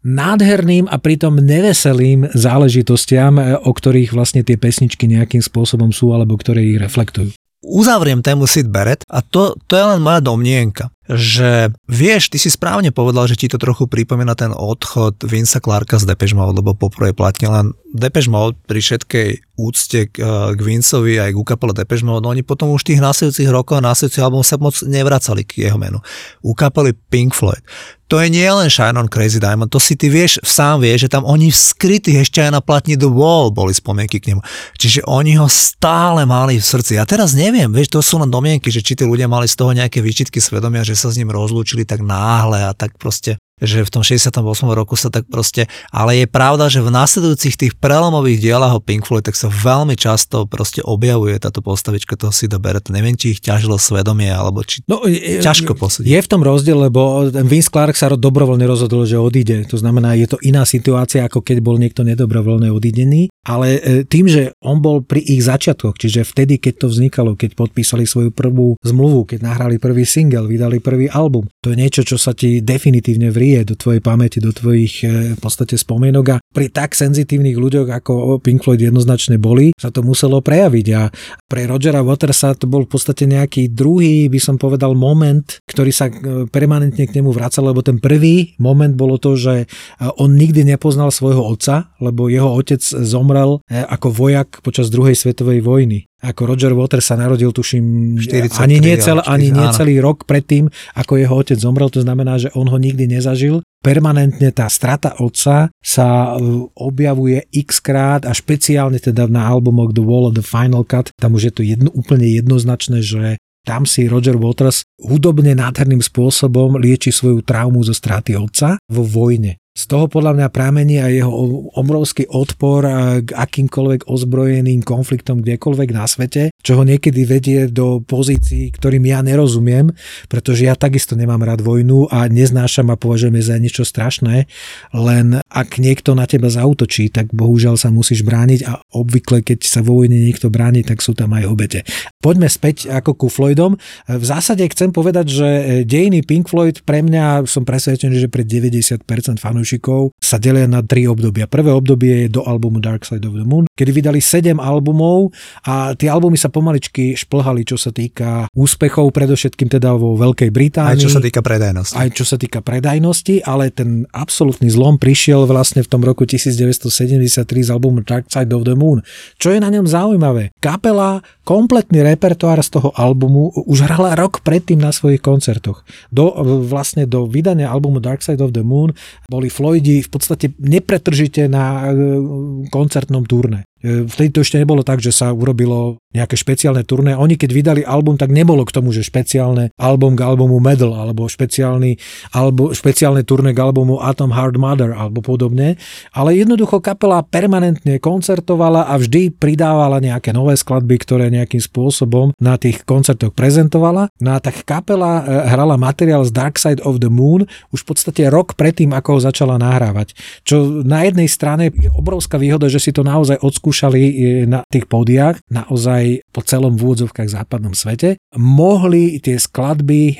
nádherným a pritom neveselým záležitostiam, o ktorých vlastne tie pesničky nejakým spôsobom sú, alebo ktoré ich reflektujú. Uzavriem tému Sid Barrett a to, to je len moja domnienka že vieš, ty si správne povedal, že ti to trochu pripomína ten odchod Vinca Clarka z Depeche Mode, lebo poprvé platne len Depeche Mode pri všetkej úcte k, eh, k Vincovi aj k kapele Depeche Mode, oni potom už tých následujúcich rokov a následujúcich album sa moc nevracali k jeho menu. U kapely Pink Floyd. To je nie len Shine on Crazy Diamond, to si ty vieš, sám vieš, že tam oni skrytí ešte aj na platni The Wall boli spomienky k nemu. Čiže oni ho stále mali v srdci. Ja teraz neviem, vieš, to sú len domienky, že či tí ľudia mali z toho nejaké výčitky svedomia, že sa s ním rozlúčili tak náhle a tak proste že v tom 68. roku sa tak proste, ale je pravda, že v následujúcich tých prelomových dielach o Pink Floyd tak sa veľmi často proste objavuje táto postavička toho Sida Barretta. Neviem, či ich ťažilo svedomie, alebo či no, je, ťažko posúdiť. Je v tom rozdiel, lebo Vince Clark sa dobrovoľne rozhodol, že odíde. To znamená, je to iná situácia, ako keď bol niekto nedobrovoľne odídený, ale e, tým, že on bol pri ich začiatkoch, čiže vtedy, keď to vznikalo, keď podpísali svoju prvú zmluvu, keď nahrali prvý single, vydali prvý album, to je niečo, čo sa ti definitívne vrie vrie do tvojej pamäti, do tvojich e, v podstate spomienok a pri tak senzitívnych ľuďoch, ako Pink Floyd jednoznačne boli, sa to muselo prejaviť a pre Rogera Watersa to bol v podstate nejaký druhý, by som povedal, moment, ktorý sa e, permanentne k nemu vracal, lebo ten prvý moment bolo to, že e, on nikdy nepoznal svojho otca, lebo jeho otec zomrel ako vojak počas druhej svetovej vojny ako Roger Waters sa narodil, tuším, 43, ani nie, cel, ani nie celý rok predtým, ako jeho otec zomrel, to znamená, že on ho nikdy nezažil. Permanentne tá strata otca sa e, objavuje x krát a špeciálne teda na albumoch The Wall of the Final Cut, tam už je to jedno, úplne jednoznačné, že tam si Roger Waters hudobne nádherným spôsobom lieči svoju traumu zo straty otca vo vojne. Z toho podľa mňa pramení aj jeho obrovský odpor k akýmkoľvek ozbrojeným konfliktom kdekoľvek na svete, čo ho niekedy vedie do pozícií, ktorým ja nerozumiem, pretože ja takisto nemám rád vojnu a neznášam a považujem za niečo strašné, len ak niekto na teba zautočí, tak bohužiaľ sa musíš brániť a obvykle, keď sa vo vojne niekto bráni, tak sú tam aj obete. Poďme späť ako ku Floydom. V zásade chcem povedať, že dejiny Pink Floyd pre mňa som presvedčený, že pre 90% fanúšikov fanúšikov sa delia na tri obdobia. Prvé obdobie je do albumu Dark Side of the Moon, kedy vydali 7 albumov a tie albumy sa pomaličky šplhali, čo sa týka úspechov, predovšetkým teda vo Veľkej Británii. Aj čo sa týka predajnosti. Aj čo sa týka predajnosti, ale ten absolútny zlom prišiel vlastne v tom roku 1973 z albumu Dark Side of the Moon. Čo je na ňom zaujímavé? Kapela kompletný repertoár z toho albumu už hrala rok predtým na svojich koncertoch. Do, vlastne do vydania albumu Dark Side of the Moon boli Floydi v podstate nepretržite na e, koncertnom turné. E, vtedy to ešte nebolo tak, že sa urobilo nejaké špeciálne turné. Oni keď vydali album, tak nebolo k tomu, že špeciálne album k albumu Medal, alebo špeciálny, albu, špeciálne turné k albumu Atom Hard Mother, alebo podobne. Ale jednoducho kapela permanentne koncertovala a vždy pridávala nejaké nové skladby, ktoré nejakým spôsobom na tých koncertoch prezentovala. No a tak kapela e, hrala materiál z Dark Side of the Moon už v podstate rok predtým, ako ho začala nahrávať. Čo na jednej strane je obrovská výhoda, že si to naozaj odskúšali skúšali e, na tých pódiach, naozaj po celom v úvodzovkách západnom svete, mohli tie skladby e,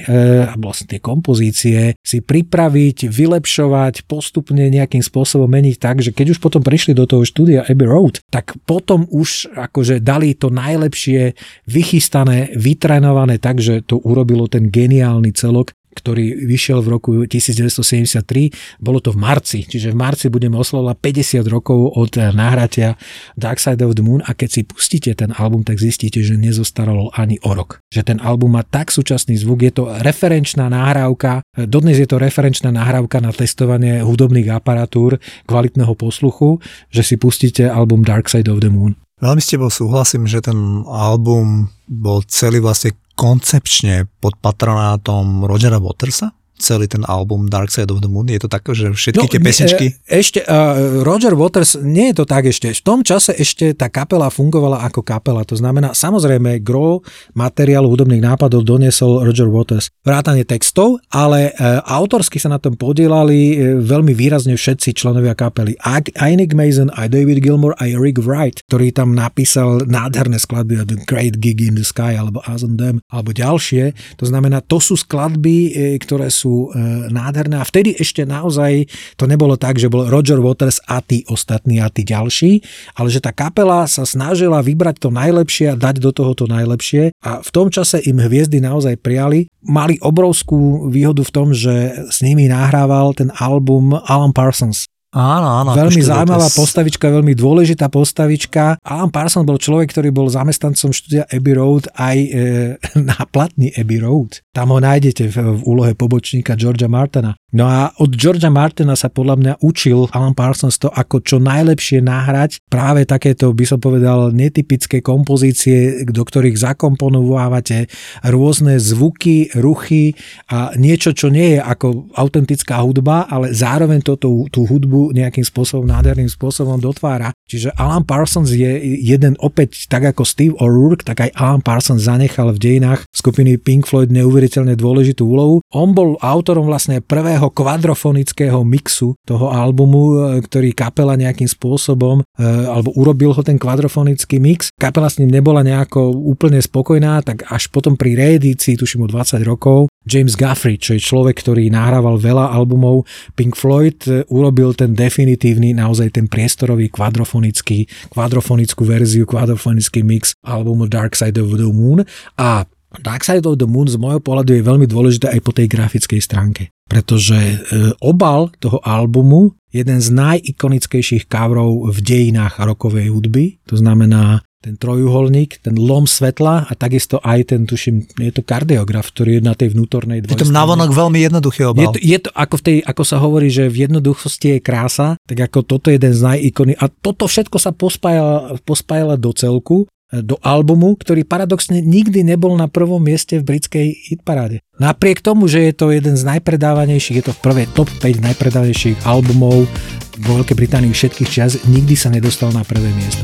a vlastne tie kompozície si pripraviť, vylepšovať, postupne nejakým spôsobom meniť tak, že keď už potom prišli do toho štúdia Abbey Road, tak potom už akože dali to najlepšie, vychystané, vytrenované tak, že to urobilo ten geniálny celok, ktorý vyšiel v roku 1973. Bolo to v marci, čiže v marci budeme oslovať 50 rokov od nahratia Dark Side of the Moon a keď si pustíte ten album, tak zistíte, že nezostaralo ani o rok. Že ten album má tak súčasný zvuk, je to referenčná nahrávka, dodnes je to referenčná nahrávka na testovanie hudobných aparatúr, kvalitného posluchu, že si pustíte album Dark Side of the Moon. Veľmi s tebou súhlasím, že ten album bol celý vlastne koncepčne pod patronátom Rogera Watersa celý ten album Dark Side of the Moon? Je to tak, že všetky no, tie pesničky? E, ešte, uh, Roger Waters, nie je to tak ešte. V tom čase ešte tá kapela fungovala ako kapela. To znamená, samozrejme, gro materiálu hudobných nápadov doniesol Roger Waters. Vrátanie textov, ale uh, autorsky sa na tom podielali uh, veľmi výrazne všetci členovia kapely. Aj, aj Nick Mason, aj David Gilmore, aj Rick Wright, ktorý tam napísal nádherné skladby The Great Gig in the Sky alebo As on Them, alebo ďalšie. To znamená, to sú skladby, ktoré sú sú e, nádherné. A vtedy ešte naozaj to nebolo tak, že bol Roger Waters a tí ostatní a tí ďalší, ale že tá kapela sa snažila vybrať to najlepšie a dať do toho to najlepšie. A v tom čase im hviezdy naozaj prijali. Mali obrovskú výhodu v tom, že s nimi nahrával ten album Alan Parsons, Áno, áno. Veľmi zaujímavá to... postavička, veľmi dôležitá postavička. Alan Parsons bol človek, ktorý bol zamestnancom štúdia Abbey Road aj e, na platni Abbey Road. Tam ho nájdete v, v úlohe pobočníka Georgia Martina. No a od Georgia Martina sa podľa mňa učil Alan Parsons to, ako čo najlepšie nahrať práve takéto, by som povedal, netypické kompozície, do ktorých zakomponovávate rôzne zvuky, ruchy a niečo, čo nie je ako autentická hudba, ale zároveň toto, tú hudbu nejakým spôsobom, nádherným spôsobom dotvára. Čiže Alan Parsons je jeden opäť, tak ako Steve O'Rourke, tak aj Alan Parsons zanechal v dejinách skupiny Pink Floyd neuveriteľne dôležitú úlohu. On bol autorom vlastne prvého prvého kvadrofonického mixu toho albumu, e, ktorý kapela nejakým spôsobom, e, alebo urobil ho ten kvadrofonický mix. Kapela s ním nebola nejako úplne spokojná, tak až potom pri reedícii, tuším o 20 rokov, James Guthrie, čo je človek, ktorý nahrával veľa albumov Pink Floyd, e, urobil ten definitívny, naozaj ten priestorový kvadrofonický, kvadrofonickú verziu, kvadrofonický mix albumu Dark Side of the Moon a Dark Side of the Moon z môjho pohľadu je veľmi dôležité aj po tej grafickej stránke, pretože e, obal toho albumu jeden z najikonickejších coverov v dejinách rokovej hudby, to znamená ten trojuholník, ten lom svetla a takisto aj ten, tuším, je to kardiograf, ktorý je na tej vnútornej dvojstrane. Je to navonok veľmi jednoduchý obal. Je to, je to ako, v tej, ako sa hovorí, že v jednoduchosti je krása, tak ako toto je jeden z najikony. A toto všetko sa pospájalo, pospájalo do celku do albumu, ktorý paradoxne nikdy nebol na prvom mieste v britskej hitparáde. Napriek tomu, že je to jeden z najpredávanejších, je to v prvej top 5 najpredávanejších albumov vo Veľkej Británii všetkých čas, nikdy sa nedostal na prvé miesto.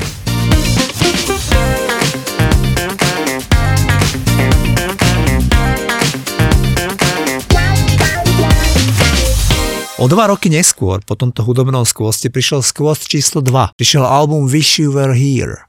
O dva roky neskôr, po tomto hudobnom skvoste, prišiel skvost číslo 2. Prišiel album Wish You Were Here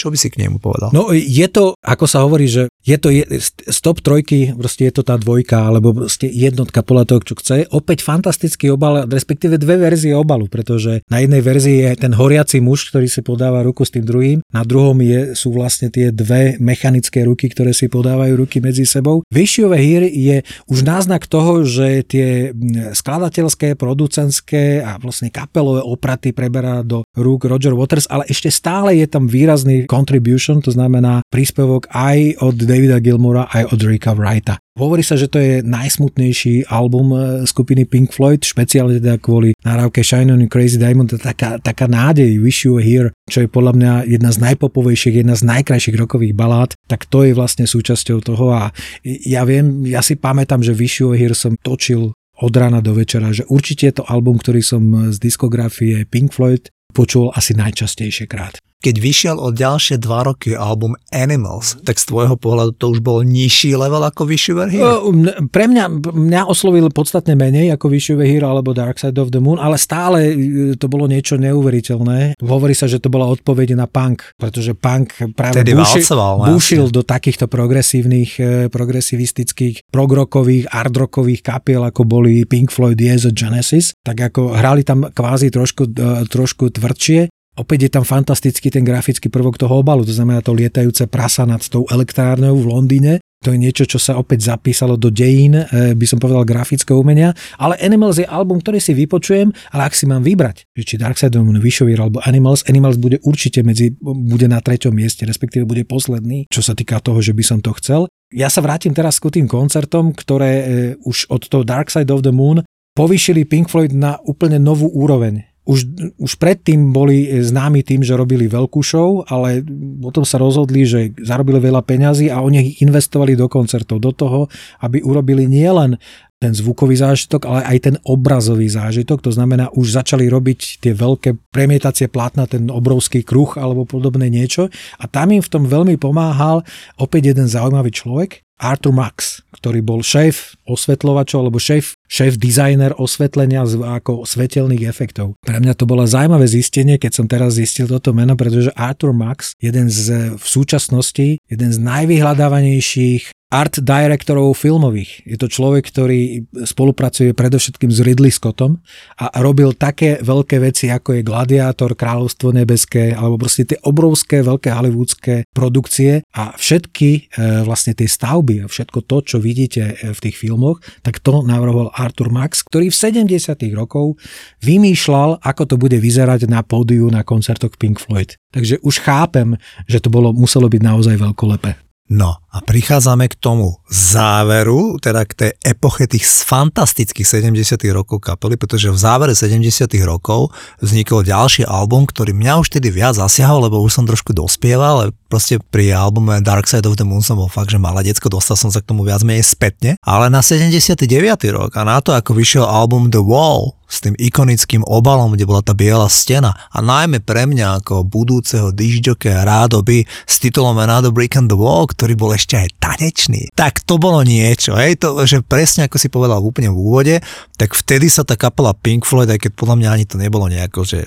Čo by si k nemu povedal? No je to, ako sa hovorí, že je to je, z top trojky, proste je to tá dvojka, alebo proste jednotka podľa toho, čo chce. Opäť fantastický obal, respektíve dve verzie obalu, pretože na jednej verzii je ten horiaci muž, ktorý si podáva ruku s tým druhým, na druhom je, sú vlastne tie dve mechanické ruky, ktoré si podávajú ruky medzi sebou. Vyššiové hýry je už náznak toho, že tie skladateľské, producentské a vlastne kapelové opraty preberá do rúk Roger Waters, ale ešte stále je tam výrazný contribution, to znamená príspevok aj od Davida Gilmora aj od Ricka Wrighta. Hovorí sa, že to je najsmutnejší album e, skupiny Pink Floyd, špeciálne teda kvôli nahrávke Shine on Crazy Diamond, taká, taká nádej Wish You Were Here, čo je podľa mňa jedna z najpopovejších, jedna z najkrajších rokových balát, tak to je vlastne súčasťou toho a ja viem, ja si pamätám, že Wish You Were Here som točil od rána do večera, že určite je to album, ktorý som z diskografie Pink Floyd počul asi najčastejšie krát. Keď vyšiel o ďalšie dva roky album Animals, tak z tvojho pohľadu to už bol nižší level ako Wish You Were Here? Pre mňa, mňa oslovil podstatne menej ako Wish You Were Here alebo Dark Side of the Moon, ale stále e, to bolo niečo neuveriteľné. Hovorí sa, že to bola odpoveď na punk, pretože punk práve bušil, bušil do takýchto progresívnych, e, progresivistických, progrokových, ardrokových kapiel, ako boli Pink Floyd, Yes Genesis, tak ako hrali tam kvázi trošku, e, trošku tvrdšie, Opäť je tam fantastický ten grafický prvok toho obalu, to znamená to lietajúce prasa nad tou elektrárnou v Londýne. To je niečo, čo sa opäť zapísalo do dejín, e, by som povedal, grafického umenia. Ale Animals je album, ktorý si vypočujem, ale ak si mám vybrať, že či Dark Side of the alebo Animals, Animals bude určite medzi, bude na treťom mieste, respektíve bude posledný, čo sa týka toho, že by som to chcel. Ja sa vrátim teraz k tým koncertom, ktoré e, už od toho Dark Side of the Moon povýšili Pink Floyd na úplne novú úroveň už, už predtým boli známi tým, že robili veľkú show, ale potom sa rozhodli, že zarobili veľa peňazí a oni ich investovali do koncertov, do toho, aby urobili nielen ten zvukový zážitok, ale aj ten obrazový zážitok. To znamená, už začali robiť tie veľké premietacie plátna, ten obrovský kruh alebo podobné niečo. A tam im v tom veľmi pomáhal opäť jeden zaujímavý človek, Arthur Max, ktorý bol šéf osvetľovačov alebo šéf, šéf dizajner osvetlenia ako svetelných efektov. Pre mňa to bolo zaujímavé zistenie, keď som teraz zistil toto meno, pretože Arthur Max, jeden z v súčasnosti, jeden z najvyhľadávanejších art directorov filmových. Je to človek, ktorý spolupracuje predovšetkým s Ridley Scottom a robil také veľké veci, ako je Gladiátor, Kráľovstvo nebeské, alebo proste tie obrovské, veľké hollywoodske produkcie a všetky e, vlastne tie stavby a všetko to, čo vidíte e, v tých filmoch, tak to navrhol Arthur Max, ktorý v 70. rokov vymýšľal, ako to bude vyzerať na pódiu na koncertoch Pink Floyd. Takže už chápem, že to bolo, muselo byť naozaj veľkolepé. No a prichádzame k tomu záveru, teda k tej epoche tých fantastických 70 rokov kapely, pretože v závere 70 rokov vznikol ďalší album, ktorý mňa už tedy viac zasiahol, lebo už som trošku dospieval, ale proste pri albume Dark Side of the Moon som bol fakt, že malé decko, dostal som sa k tomu viac menej spätne, ale na 79. rok a na to, ako vyšiel album The Wall, s tým ikonickým obalom, kde bola tá biela stena a najmä pre mňa ako budúceho dižďoke rádoby s titulom Another Brick on the Wall, ktorý bol ešte aj tanečný. Tak to bolo niečo, hej, to, že presne ako si povedal úplne v úvode, tak vtedy sa tá kapela Pink Floyd, aj keď podľa mňa ani to nebolo nejako, že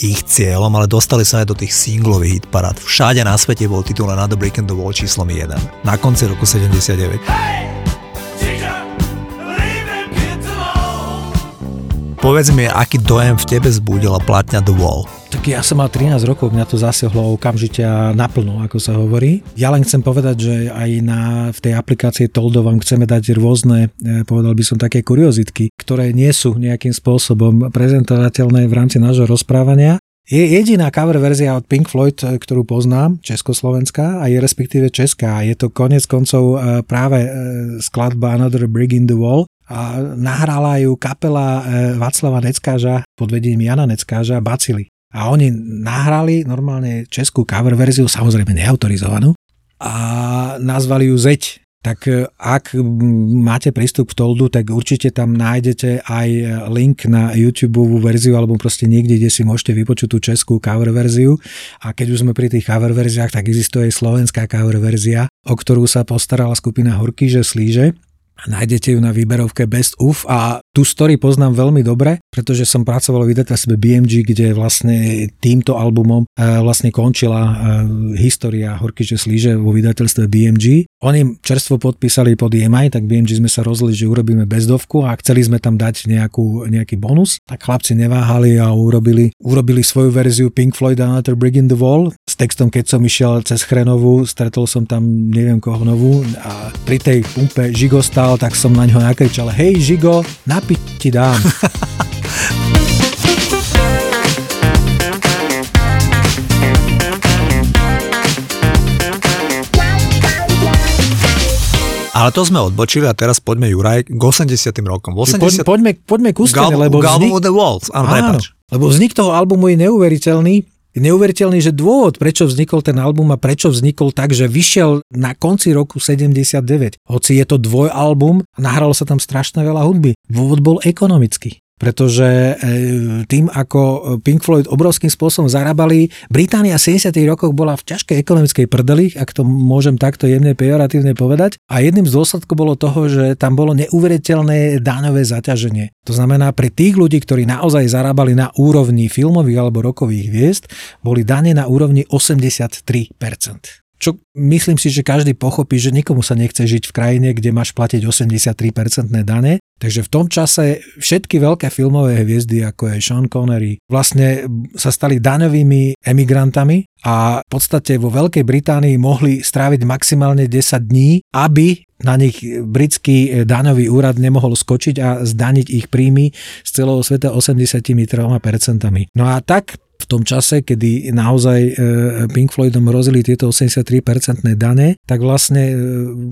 ich cieľom, ale dostali sa aj do tých singlových hitparád. Všade na svete bol titul Another Brick in the Wall číslom 1 na konci roku 79. Hey! Povedz mi, aký dojem v tebe zbudila platňa The Wall? Tak ja som mal 13 rokov, mňa to zasiahlo okamžite naplno, ako sa hovorí. Ja len chcem povedať, že aj na, v tej aplikácii Toldo vám chceme dať rôzne, e, povedal by som, také kuriozitky, ktoré nie sú nejakým spôsobom prezentovateľné v rámci nášho rozprávania. Je jediná cover verzia od Pink Floyd, e, ktorú poznám, československá a je respektíve česká. Je to konec koncov e, práve skladba Another Brig in the Wall, nahrala ju kapela e, Václava Neckáža pod vedením Jana Neckáža Bacily. A oni nahrali normálne českú cover verziu, samozrejme neautorizovanú, a nazvali ju Zeď. Tak e, ak máte prístup k Toldu, tak určite tam nájdete aj link na YouTube verziu alebo proste niekde, kde si môžete vypočuť tú českú cover verziu. A keď už sme pri tých cover verziách, tak existuje aj slovenská cover verzia, o ktorú sa postarala skupina Horky, že slíže nájdete ju na výberovke Best Uf a tú story poznám veľmi dobre, pretože som pracoval v vydavateľstve BMG, kde vlastne týmto albumom vlastne končila história Horkyže Slíže vo vydavateľstve BMG. Oni čerstvo podpísali pod EMI, tak BMG sme sa rozhodli, že urobíme bezdovku a chceli sme tam dať nejakú, nejaký bonus, tak chlapci neváhali a urobili, urobili svoju verziu Pink Floyd Another Brick in the Wall s textom, keď som išiel cez Chrenovu, stretol som tam neviem koho novú a pri tej pumpe Žigo stál, tak som na ňo nakričal, hej Žigo, napiť ti dám. Ale to sme odbočili a teraz poďme Juraj k 80. rokom. 80... poďme, poďme k ústene, lebo vznik... The Walls. Áno, Áno, lebo vznik toho albumu je neuveriteľný. Neuveriteľný, že dôvod, prečo vznikol ten album a prečo vznikol tak, že vyšiel na konci roku 79. Hoci je to dvojalbum, nahralo sa tam strašne veľa hudby. Dôvod bol ekonomický pretože e, tým, ako Pink Floyd obrovským spôsobom zarábali, Británia v 70. rokoch bola v ťažkej ekonomickej prdeli, ak to môžem takto jemne pejoratívne povedať. A jedným z dôsledkov bolo toho, že tam bolo neuveriteľné daňové zaťaženie. To znamená, pre tých ľudí, ktorí naozaj zarábali na úrovni filmových alebo rokových hviezd, boli dane na úrovni 83% čo myslím si, že každý pochopí, že nikomu sa nechce žiť v krajine, kde máš platiť 83% dane. Takže v tom čase všetky veľké filmové hviezdy, ako je Sean Connery, vlastne sa stali daňovými emigrantami a v podstate vo Veľkej Británii mohli stráviť maximálne 10 dní, aby na nich britský daňový úrad nemohol skočiť a zdaniť ich príjmy z celého sveta 83%. No a tak v tom čase, kedy naozaj e, Pink Floydom rozili tieto 83% dane, tak vlastne e,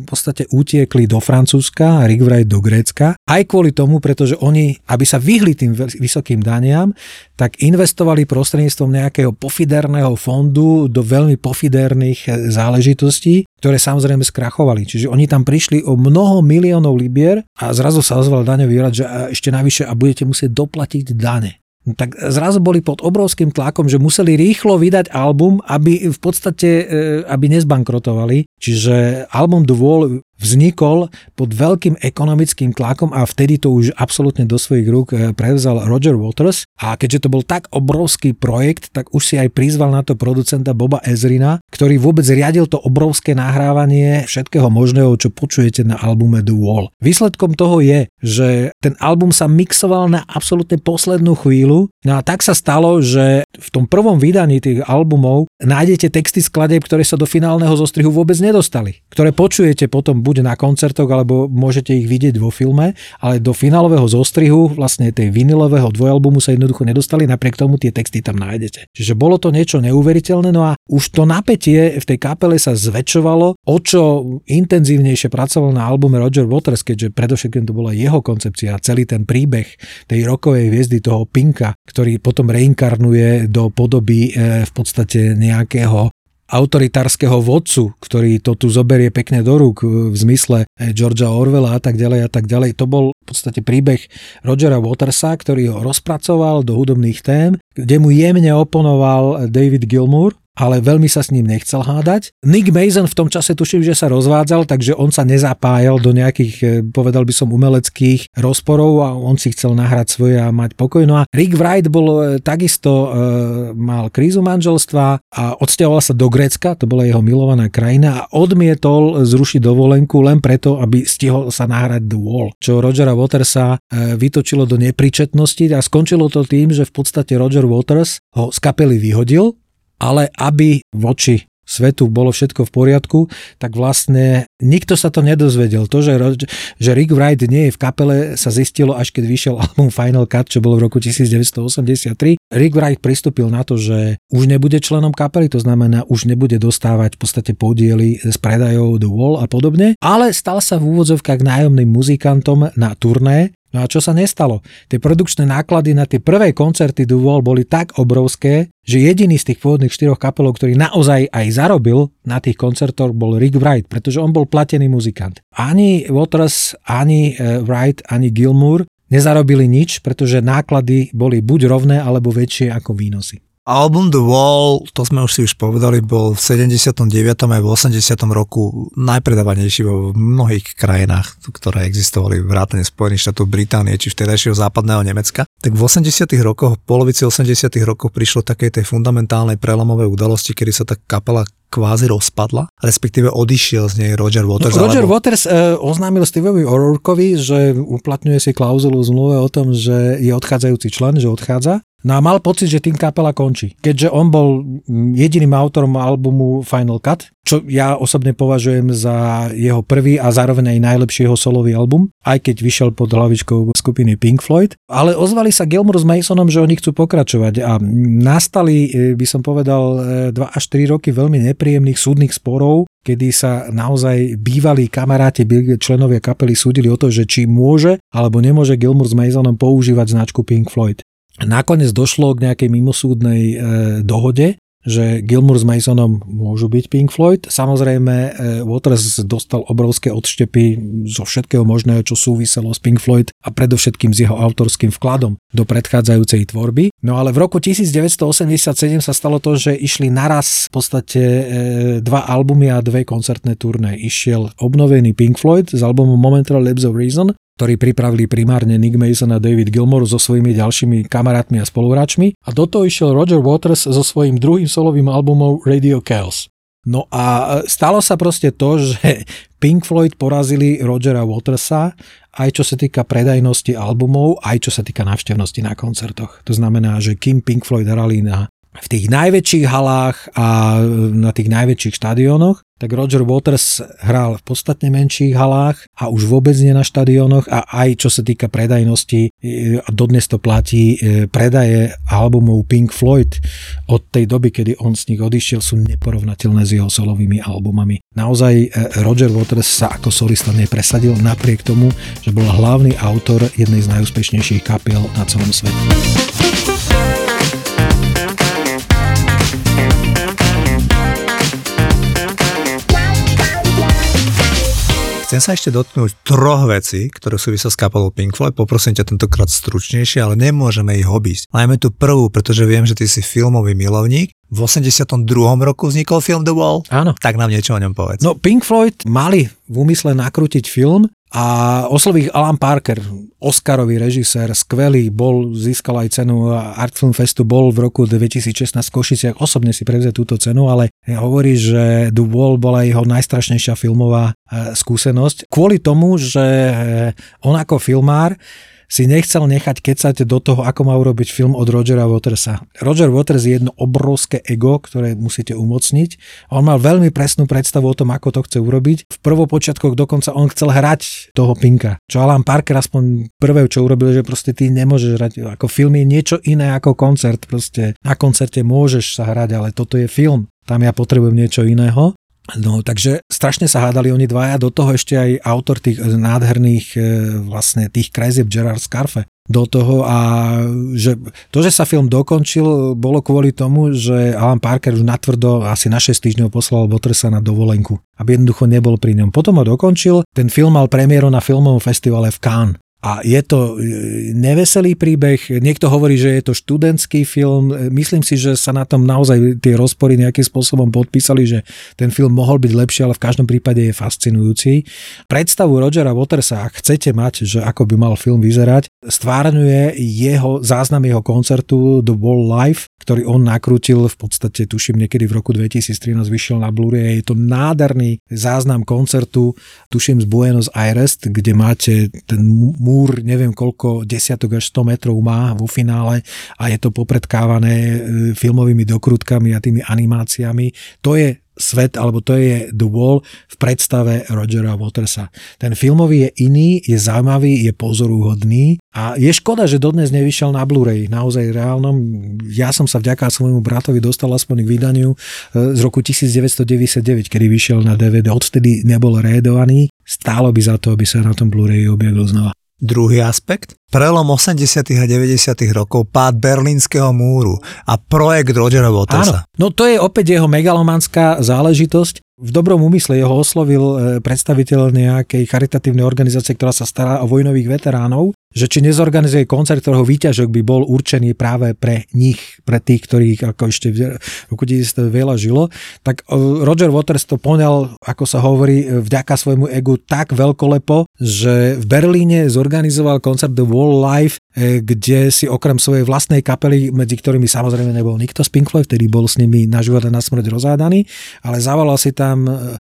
v podstate utiekli do Francúzska a Rick Wright do Grécka. Aj kvôli tomu, pretože oni, aby sa vyhli tým vysokým daniam, tak investovali prostredníctvom nejakého pofiderného fondu do veľmi pofiderných e, záležitostí, ktoré samozrejme skrachovali. Čiže oni tam prišli o mnoho miliónov libier a zrazu sa ozval daňový úrad, že ešte navyše a budete musieť doplatiť dane. Tak zrazu boli pod obrovským tlakom, že museli rýchlo vydať album, aby v podstate, e, aby nezbankrotovali. Čiže album The Wall vznikol pod veľkým ekonomickým tlakom a vtedy to už absolútne do svojich rúk eh, prevzal Roger Waters a keďže to bol tak obrovský projekt, tak už si aj prizval na to producenta Boba Ezrina, ktorý vôbec riadil to obrovské nahrávanie všetkého možného, čo počujete na albume The Wall. Výsledkom toho je, že ten album sa mixoval na absolútne poslednú chvíľu, no a tak sa stalo, že v tom prvom vydaní tých albumov nájdete texty skladeb, ktoré sa do finálneho zostrihu vôbec nedostali, ktoré počujete potom buď na koncertoch, alebo môžete ich vidieť vo filme, ale do finálového zostrihu vlastne tej vinilového dvojalbumu sa jednoducho nedostali, napriek tomu tie texty tam nájdete. Čiže bolo to niečo neuveriteľné, no a už to napätie v tej kapele sa zväčšovalo, o čo intenzívnejšie pracoval na albume Roger Waters, keďže predovšetkým to bola jeho koncepcia, celý ten príbeh tej rokovej hviezdy toho Pinka, ktorý potom reinkarnuje do podoby e, v podstate nejakého autoritárskeho vodcu, ktorý to tu zoberie pekne do rúk v zmysle eh, Georgia Orwella a tak ďalej a tak ďalej. To bol v podstate príbeh Rogera Watersa, ktorý ho rozpracoval do hudobných tém, kde mu jemne oponoval David Gilmour, ale veľmi sa s ním nechcel hádať. Nick Mason v tom čase tuším, že sa rozvádzal, takže on sa nezapájal do nejakých, eh, povedal by som, umeleckých rozporov a on si chcel nahrať svoje a mať pokoj. No a Rick Wright bol eh, takisto, e, mal krízu manželstva a odsťahoval sa do Grécka, to bola jeho milovaná krajina a odmietol zrušiť dovolenku len preto, aby stihol sa nahrať The Wall, čo Rogera Watersa e, vytočilo do nepríčetnosti a skončilo to tým, že v podstate Roger Waters ho z kapely vyhodil ale aby voči svetu bolo všetko v poriadku, tak vlastne nikto sa to nedozvedel. To, že, že Rick Wright nie je v kapele, sa zistilo až keď vyšiel album Final Cut, čo bolo v roku 1983. Rick Wright pristúpil na to, že už nebude členom kapely, to znamená, už nebude dostávať v podstate podiely z predajov The Wall a podobne, ale stal sa v úvodzovkách nájomným muzikantom na turné No a čo sa nestalo? Tie produkčné náklady na tie prvé koncerty The Wall boli tak obrovské, že jediný z tých pôvodných štyroch kapelov, ktorý naozaj aj zarobil na tých koncertoch, bol Rick Wright, pretože on bol platený muzikant. Ani Waters, ani eh, Wright, ani Gilmour nezarobili nič, pretože náklady boli buď rovné alebo väčšie ako výnosy. Album The Wall, to sme už si už povedali, bol v 79. aj v 80. roku najpredávanejší vo mnohých krajinách, ktoré existovali vrátane Spojených štátov Británie či vtedajšieho západného Nemecka. Tak v 80. rokoch, v polovici 80. rokov prišlo takej tej fundamentálnej prelomovej udalosti, kedy sa tá kapela kvázi rozpadla, respektíve odišiel z nej Roger Waters. No, Roger alebo... Waters e, oznámil Steveovi O'Rourkeovi, že uplatňuje si klauzulu v zmluve o tom, že je odchádzajúci člen, že odchádza No a mal pocit, že tým kapela končí. Keďže on bol jediným autorom albumu Final Cut, čo ja osobne považujem za jeho prvý a zároveň aj najlepšieho solový album, aj keď vyšiel pod hlavičkou skupiny Pink Floyd. Ale ozvali sa Gilmour s Masonom, že oni chcú pokračovať a nastali, e, by som povedal, 2 e, až 3 roky veľmi nepríjemných súdnych sporov, kedy sa naozaj bývalí kamaráti, členovia kapely súdili o to, že či môže alebo nemôže Gilmour s Masonom používať značku Pink Floyd. Nakoniec došlo k nejakej mimosúdnej e, dohode, že Gilmour s Masonom môžu byť Pink Floyd. Samozrejme, e, Waters dostal obrovské odštepy zo všetkého možného, čo súviselo s Pink Floyd a predovšetkým s jeho autorským vkladom do predchádzajúcej tvorby. No ale v roku 1987 sa stalo to, že išli naraz v podstate e, dva albumy a dve koncertné turné. Išiel obnovený Pink Floyd s albumom Momentary Lips of Reason ktorý pripravili primárne Nick Mason a David Gilmore so svojimi ďalšími kamarátmi a spoluhráčmi a do toho išiel Roger Waters so svojím druhým solovým albumom Radio Chaos. No a stalo sa proste to, že Pink Floyd porazili Rogera Watersa aj čo sa týka predajnosti albumov, aj čo sa týka návštevnosti na koncertoch. To znamená, že kým Pink Floyd hrali na v tých najväčších halách a na tých najväčších štadiónoch, tak Roger Waters hral v podstatne menších halách a už vôbec nie na štadiónoch a aj čo sa týka predajnosti, e, a dodnes to platí, e, predaje albumov Pink Floyd od tej doby, kedy on z nich odišiel, sú neporovnateľné s jeho solovými albumami. Naozaj e, Roger Waters sa ako solista nepresadil napriek tomu, že bol hlavný autor jednej z najúspešnejších kapiel na celom svete. Chcem sa ešte dotknúť troch vecí, ktoré súvisia s kapelou Pink Floyd. Poprosím ťa tentokrát stručnejšie, ale nemôžeme ich obísť. Najmä tú prvú, pretože viem, že ty si filmový milovník. V 82. roku vznikol film The Wall. Áno. Tak nám niečo o ňom povedz. No Pink Floyd mali v úmysle nakrútiť film, a oslovil Alan Parker, Oscarový režisér, skvelý, bol, získal aj cenu Art Film Festu, bol v roku 2016 v Košiciach, osobne si prevzal túto cenu, ale hovorí, že The Wall bola jeho najstrašnejšia filmová e, skúsenosť. Kvôli tomu, že e, on ako filmár si nechcel nechať kecať do toho, ako má urobiť film od Rogera Watersa. Roger Waters je jedno obrovské ego, ktoré musíte umocniť. On mal veľmi presnú predstavu o tom, ako to chce urobiť. V prvopočiatkoch dokonca on chcel hrať toho Pinka. Čo Alan Parker aspoň prvé, čo urobil, že proste ty nemôžeš hrať ako film je niečo iné ako koncert. Proste na koncerte môžeš sa hrať, ale toto je film. Tam ja potrebujem niečo iného. No, takže strašne sa hádali oni dvaja, do toho ešte aj autor tých nádherných e, vlastne tých krezieb Gerard Scarfe. Do toho a že to, že sa film dokončil, bolo kvôli tomu, že Alan Parker už natvrdo asi na 6 týždňov poslal Bottersa na dovolenku, aby jednoducho nebol pri ňom. Potom ho dokončil, ten film mal premiéru na filmovom festivale v Cannes a je to e, neveselý príbeh, niekto hovorí, že je to študentský film, myslím si, že sa na tom naozaj tie rozpory nejakým spôsobom podpísali, že ten film mohol byť lepší, ale v každom prípade je fascinujúci. Predstavu Rogera Watersa, ak chcete mať, že ako by mal film vyzerať, stvárňuje jeho záznam jeho koncertu The Wall Live, ktorý on nakrútil v podstate, tuším, niekedy v roku 2013 vyšiel na Blu-ray. Je to nádherný záznam koncertu, tuším z Buenos Aires, kde máte ten múr, neviem koľko desiatok až 100 metrov má vo finále a je to popredkávané e, filmovými dokrutkami a tými animáciami. To je svet, alebo to je The Wall v predstave Rogera Watersa. Ten filmový je iný, je zaujímavý, je pozorúhodný a je škoda, že dodnes nevyšiel na Blu-ray. Naozaj reálnom. Ja som sa vďaka svojmu bratovi dostal aspoň k vydaniu e, z roku 1999, kedy vyšiel na DVD. Odtedy nebol rédovaný. Stálo by za to, aby sa na tom Blu-ray objavil znova. Druhý aspekt, prelom 80. a 90. rokov, pád Berlínskeho múru a projekt Rogera Watersa. Áno, no to je opäť jeho megalomanská záležitosť. V dobrom úmysle jeho oslovil e, predstaviteľ nejakej charitatívnej organizácie, ktorá sa stará o vojnových veteránov, že či nezorganizuje koncert, ktorého výťažok by bol určený práve pre nich, pre tých, ktorých ako ešte v roku 1900 veľa žilo, tak e, Roger Waters to poňal, ako sa hovorí, e, vďaka svojmu egu tak veľkolepo, že v Berlíne zorganizoval koncert The Wall Live, kde si okrem svojej vlastnej kapely, medzi ktorými samozrejme nebol nikto z Pink Floyd, ktorý bol s nimi na život a na smrť rozhádaný, ale zavolal si tam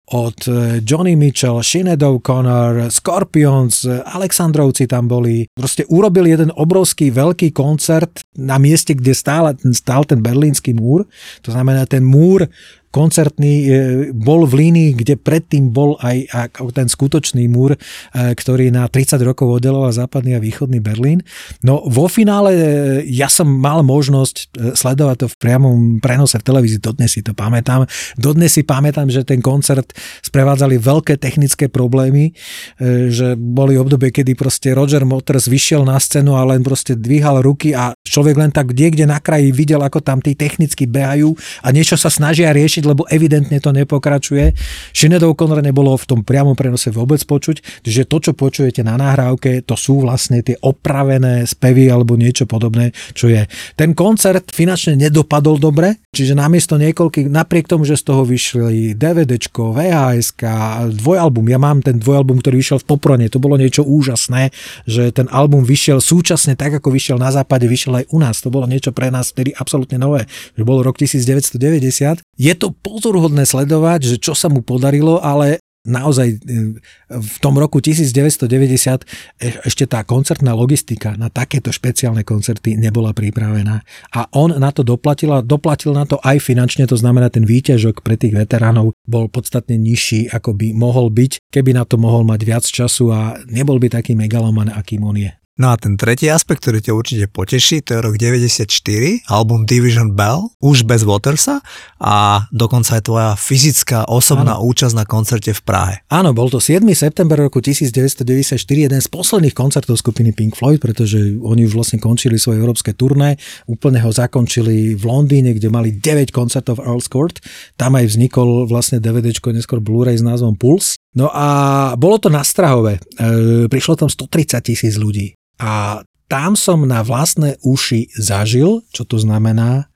od Johnny Mitchell, Sinead O'Connor, Scorpions, Alexandrovci tam boli, proste urobil jeden obrovský veľký koncert na mieste, kde stál, stál ten berlínsky múr. To znamená, ten múr koncertný e, bol v línii, kde predtým bol aj ten skutočný múr, e, ktorý na 30 rokov oddeloval západný a východný Berlín. No vo finále e, ja som mal možnosť sledovať to v priamom prenose v televízii, dodnes si to pamätám. Dodnes si pamätám, že ten koncert sprevádzali veľké technické problémy, že boli obdobie, kedy proste Roger Motors vyšiel na scénu a len proste dvíhal ruky a človek len tak niekde na kraji videl, ako tam tí technicky behajú a niečo sa snažia riešiť riešiť, lebo evidentne to nepokračuje. Sinead O'Connor nebolo v tom priamom prenose vôbec počuť, že to, čo počujete na nahrávke, to sú vlastne tie opravené spevy alebo niečo podobné, čo je. Ten koncert finančne nedopadol dobre, čiže namiesto niekoľkých, napriek tomu, že z toho vyšli DVDčko, VHS, dvojalbum, ja mám ten dvojalbum, ktorý vyšiel v Poprone, to bolo niečo úžasné, že ten album vyšiel súčasne tak, ako vyšiel na západe, vyšiel aj u nás. To bolo niečo pre nás vtedy absolútne nové, že bol rok 1990. Je to to pozoruhodné sledovať, že čo sa mu podarilo, ale naozaj e, v tom roku 1990 e, ešte tá koncertná logistika na takéto špeciálne koncerty nebola pripravená. A on na to doplatil a doplatil na to aj finančne, to znamená ten výťažok pre tých veteránov bol podstatne nižší, ako by mohol byť, keby na to mohol mať viac času a nebol by taký megaloman, akým on je. No a ten tretí aspekt, ktorý ťa určite poteší, to je rok 94, album Division Bell, už bez Watersa a dokonca aj tvoja fyzická osobná ano. účasť na koncerte v Prahe. Áno, bol to 7. september roku 1994, jeden z posledných koncertov skupiny Pink Floyd, pretože oni už vlastne končili svoje európske turné, úplne ho zakončili v Londýne, kde mali 9 koncertov v Earl's Court, tam aj vznikol vlastne DVDčko, neskôr Blu-ray s názvom Pulse. No a bolo to na Strahove. E, prišlo tam 130 tisíc ľudí. A tam som na vlastné uši zažil, čo to znamená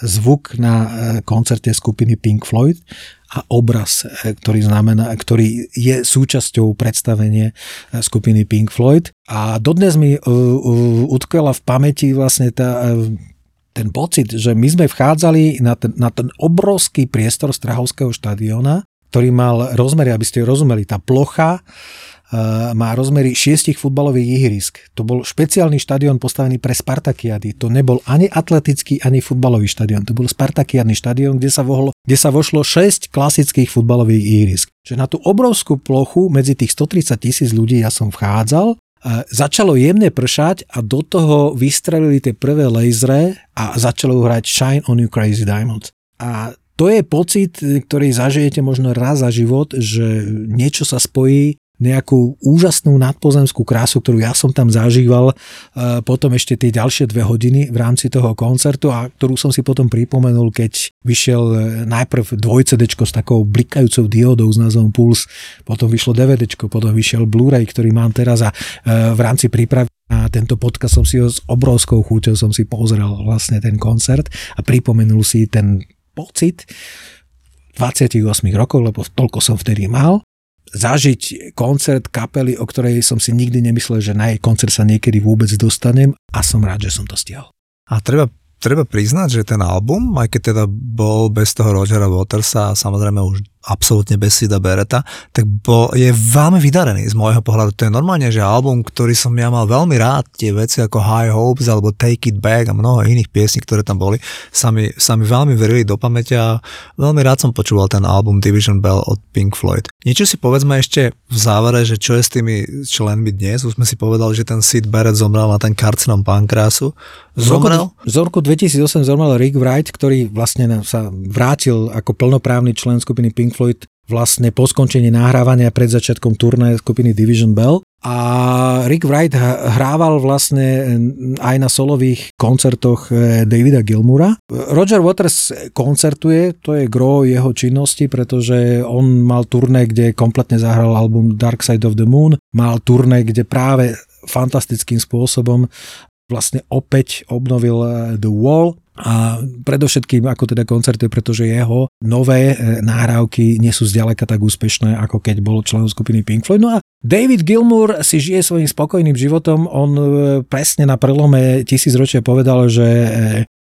zvuk na e, koncerte skupiny Pink Floyd a obraz, e, ktorý, znamená, ktorý je súčasťou predstavenia e, skupiny Pink Floyd. A dodnes mi utkvela v pamäti vlastne tá, ten pocit, že my sme vchádzali na ten, na ten obrovský priestor Strahovského štadiona, ktorý mal rozmery, aby ste rozumeli, tá plocha má rozmery šiestich futbalových ihrisk. To bol špeciálny štadión postavený pre Spartakiady. To nebol ani atletický, ani futbalový štadión. To bol Spartakiadny štadión, kde sa, vohlo, kde sa vošlo 6 klasických futbalových ihrisk. Čiže na tú obrovskú plochu medzi tých 130 tisíc ľudí ja som vchádzal eh, začalo jemne pršať a do toho vystrelili tie prvé lasery a začalo hrať Shine on You Crazy Diamonds. A to je pocit, ktorý zažijete možno raz za život, že niečo sa spojí nejakú úžasnú nadpozemskú krásu, ktorú ja som tam zažíval, e, potom ešte tie ďalšie dve hodiny v rámci toho koncertu a ktorú som si potom pripomenul, keď vyšiel e, najprv dvojcedečko s takou blikajúcou diódou s názvom Puls, potom vyšlo DVDčko, potom vyšiel Blu-ray, ktorý mám teraz a e, v rámci prípravy na tento podcast som si ho s obrovskou chúťou som si pozrel vlastne ten koncert a pripomenul si ten pocit 28 rokov, lebo toľko som vtedy mal zažiť koncert kapely, o ktorej som si nikdy nemyslel, že na jej koncert sa niekedy vôbec dostanem a som rád, že som to stihol. A treba treba priznať, že ten album, aj keď teda bol bez toho Rogera Watersa a samozrejme už absolútne bez Sida Bereta, tak bo, je veľmi vydarený z môjho pohľadu. To je normálne, že album, ktorý som ja mal veľmi rád, tie veci ako High Hopes alebo Take It Back a mnoho iných piesní, ktoré tam boli, sa mi, sa mi veľmi verili do pamäťa a veľmi rád som počúval ten album Division Bell od Pink Floyd. Niečo si povedzme ešte v závere, že čo je s tými členmi dnes. Už sme si povedali, že ten Sid Barrett zomrel na ten karcinom pankrásu. Zomrel? Z roku 2008 zomrel Rick Wright, ktorý vlastne sa vrátil ako plnoprávny člen skupiny Pink Floyd vlastne po skončení nahrávania pred začiatkom turné skupiny Division Bell. a Rick Wright hrával vlastne aj na solových koncertoch e, Davida Gilmura. Roger Waters koncertuje, to je gro jeho činnosti, pretože on mal turné, kde kompletne zahral album Dark Side of the Moon, mal turné, kde práve fantastickým spôsobom vlastne opäť obnovil e, The Wall, a predovšetkým ako teda koncerty, pretože jeho nové e, nahrávky nie sú zďaleka tak úspešné, ako keď bol členom skupiny Pink Floyd. No a David Gilmour si žije svojím spokojným životom. On e, presne na prelome tisícročia povedal, že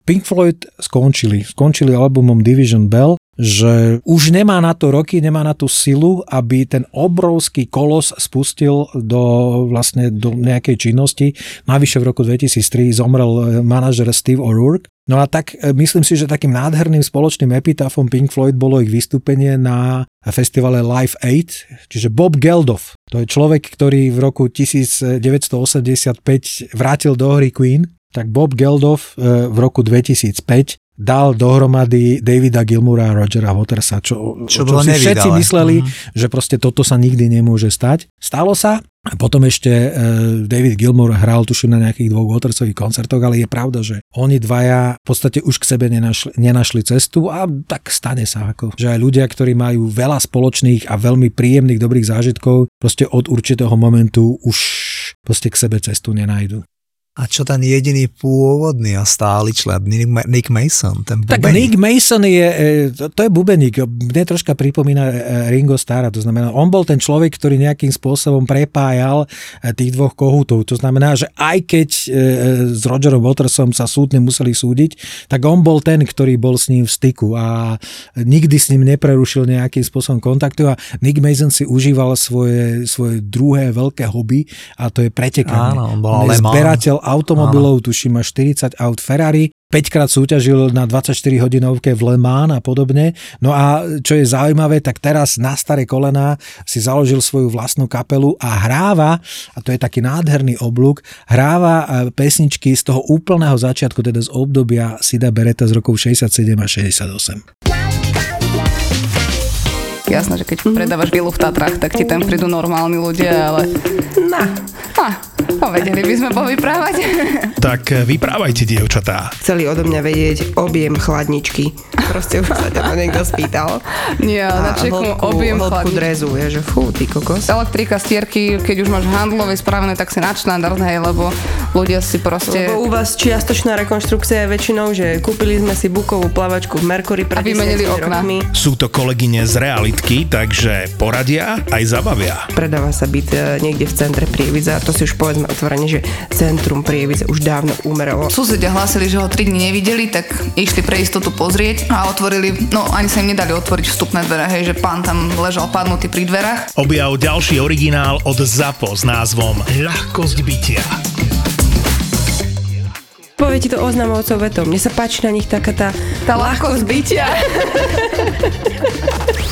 Pink Floyd skončili. Skončili albumom Division Bell že už nemá na to roky, nemá na tú silu, aby ten obrovský kolos spustil do, vlastne do nejakej činnosti. Navyše v roku 2003 zomrel manažer Steve O'Rourke. No a tak e, myslím si, že takým nádherným spoločným epitafom Pink Floyd bolo ich vystúpenie na festivale Live 8, čiže Bob Geldof. To je človek, ktorý v roku 1985 vrátil do hry Queen tak Bob Geldof e, v roku 2005 dal dohromady Davida Gilmura a Rogera Watersa, čo, čo, čo si všetci mysleli, mm. že proste toto sa nikdy nemôže stať. Stalo sa, a potom ešte uh, David Gilmour hral tuším na nejakých dvoch Watersových koncertoch, ale je pravda, že oni dvaja v podstate už k sebe nenašli, nenašli cestu a tak stane sa. Ako, že aj ľudia, ktorí majú veľa spoločných a veľmi príjemných dobrých zážitkov, proste od určitého momentu už proste k sebe cestu nenajdu. A čo ten jediný pôvodný a stály člen, Nick Mason, ten bubeník. Tak Nick Mason je, e, to je bubeník, mne troška pripomína e, Ringo Starra, to znamená, on bol ten človek, ktorý nejakým spôsobom prepájal e, tých dvoch kohútov, to znamená, že aj keď s Rogerom Watersom sa súdne museli súdiť, tak on bol ten, ktorý bol s ním v styku a nikdy s ním neprerušil nejakým spôsobom kontaktu a Nick Mason si užíval svoje, svoje druhé veľké hobby a to je pretekanie. Áno, on bol zberateľ automobilov, tuším má 40 aut Ferrari, 5 krát súťažil na 24 hodinovke v Le Mans a podobne. No a čo je zaujímavé, tak teraz na staré kolená si založil svoju vlastnú kapelu a hráva, a to je taký nádherný oblúk, hráva e, pesničky z toho úplného začiatku, teda z obdobia Sida Beretta z rokov 67 a 68. Jasné, že keď mm-hmm. predávaš vilu v Tatrách, tak ti tam prídu normálni ľudia, ale... Na. A, no, vedeli by sme povyprávať. Tak eh, vyprávajte, dievčatá. Chceli odo mňa vedieť objem chladničky. Proste už sa ťa niekto spýtal. Nie, na čeku objem hĺbku drezu, je, že fú, ty kokos. Elektrika, stierky, keď už máš handlové spravené, tak si nadštandard, hej, lebo ľudia si proste... Lebo u vás čiastočná rekonštrukcia je väčšinou, že kúpili sme si bukovú plavačku v Mercury pred a vymenili okna. Rokmi. Sú to kolegyne z realitky, takže poradia aj zabavia. Predáva sa byt e, niekde v centre Prievidza, to si už povedzme otvorene, že centrum Prievidze už dávno umeralo. Susedia hlásili, že ho 3 dní nevideli, tak išli pre istotu pozrieť a otvorili, no ani sa im nedali otvoriť vstupné dvere, hej, že pán tam ležal padnutý pri dverách. Objav ďalší originál od ZAPO s názvom Ľahkosť bytia. Povie ti to oznamovcov vetom. Mne sa páči na nich taká tá, tá ľahkosť bytia.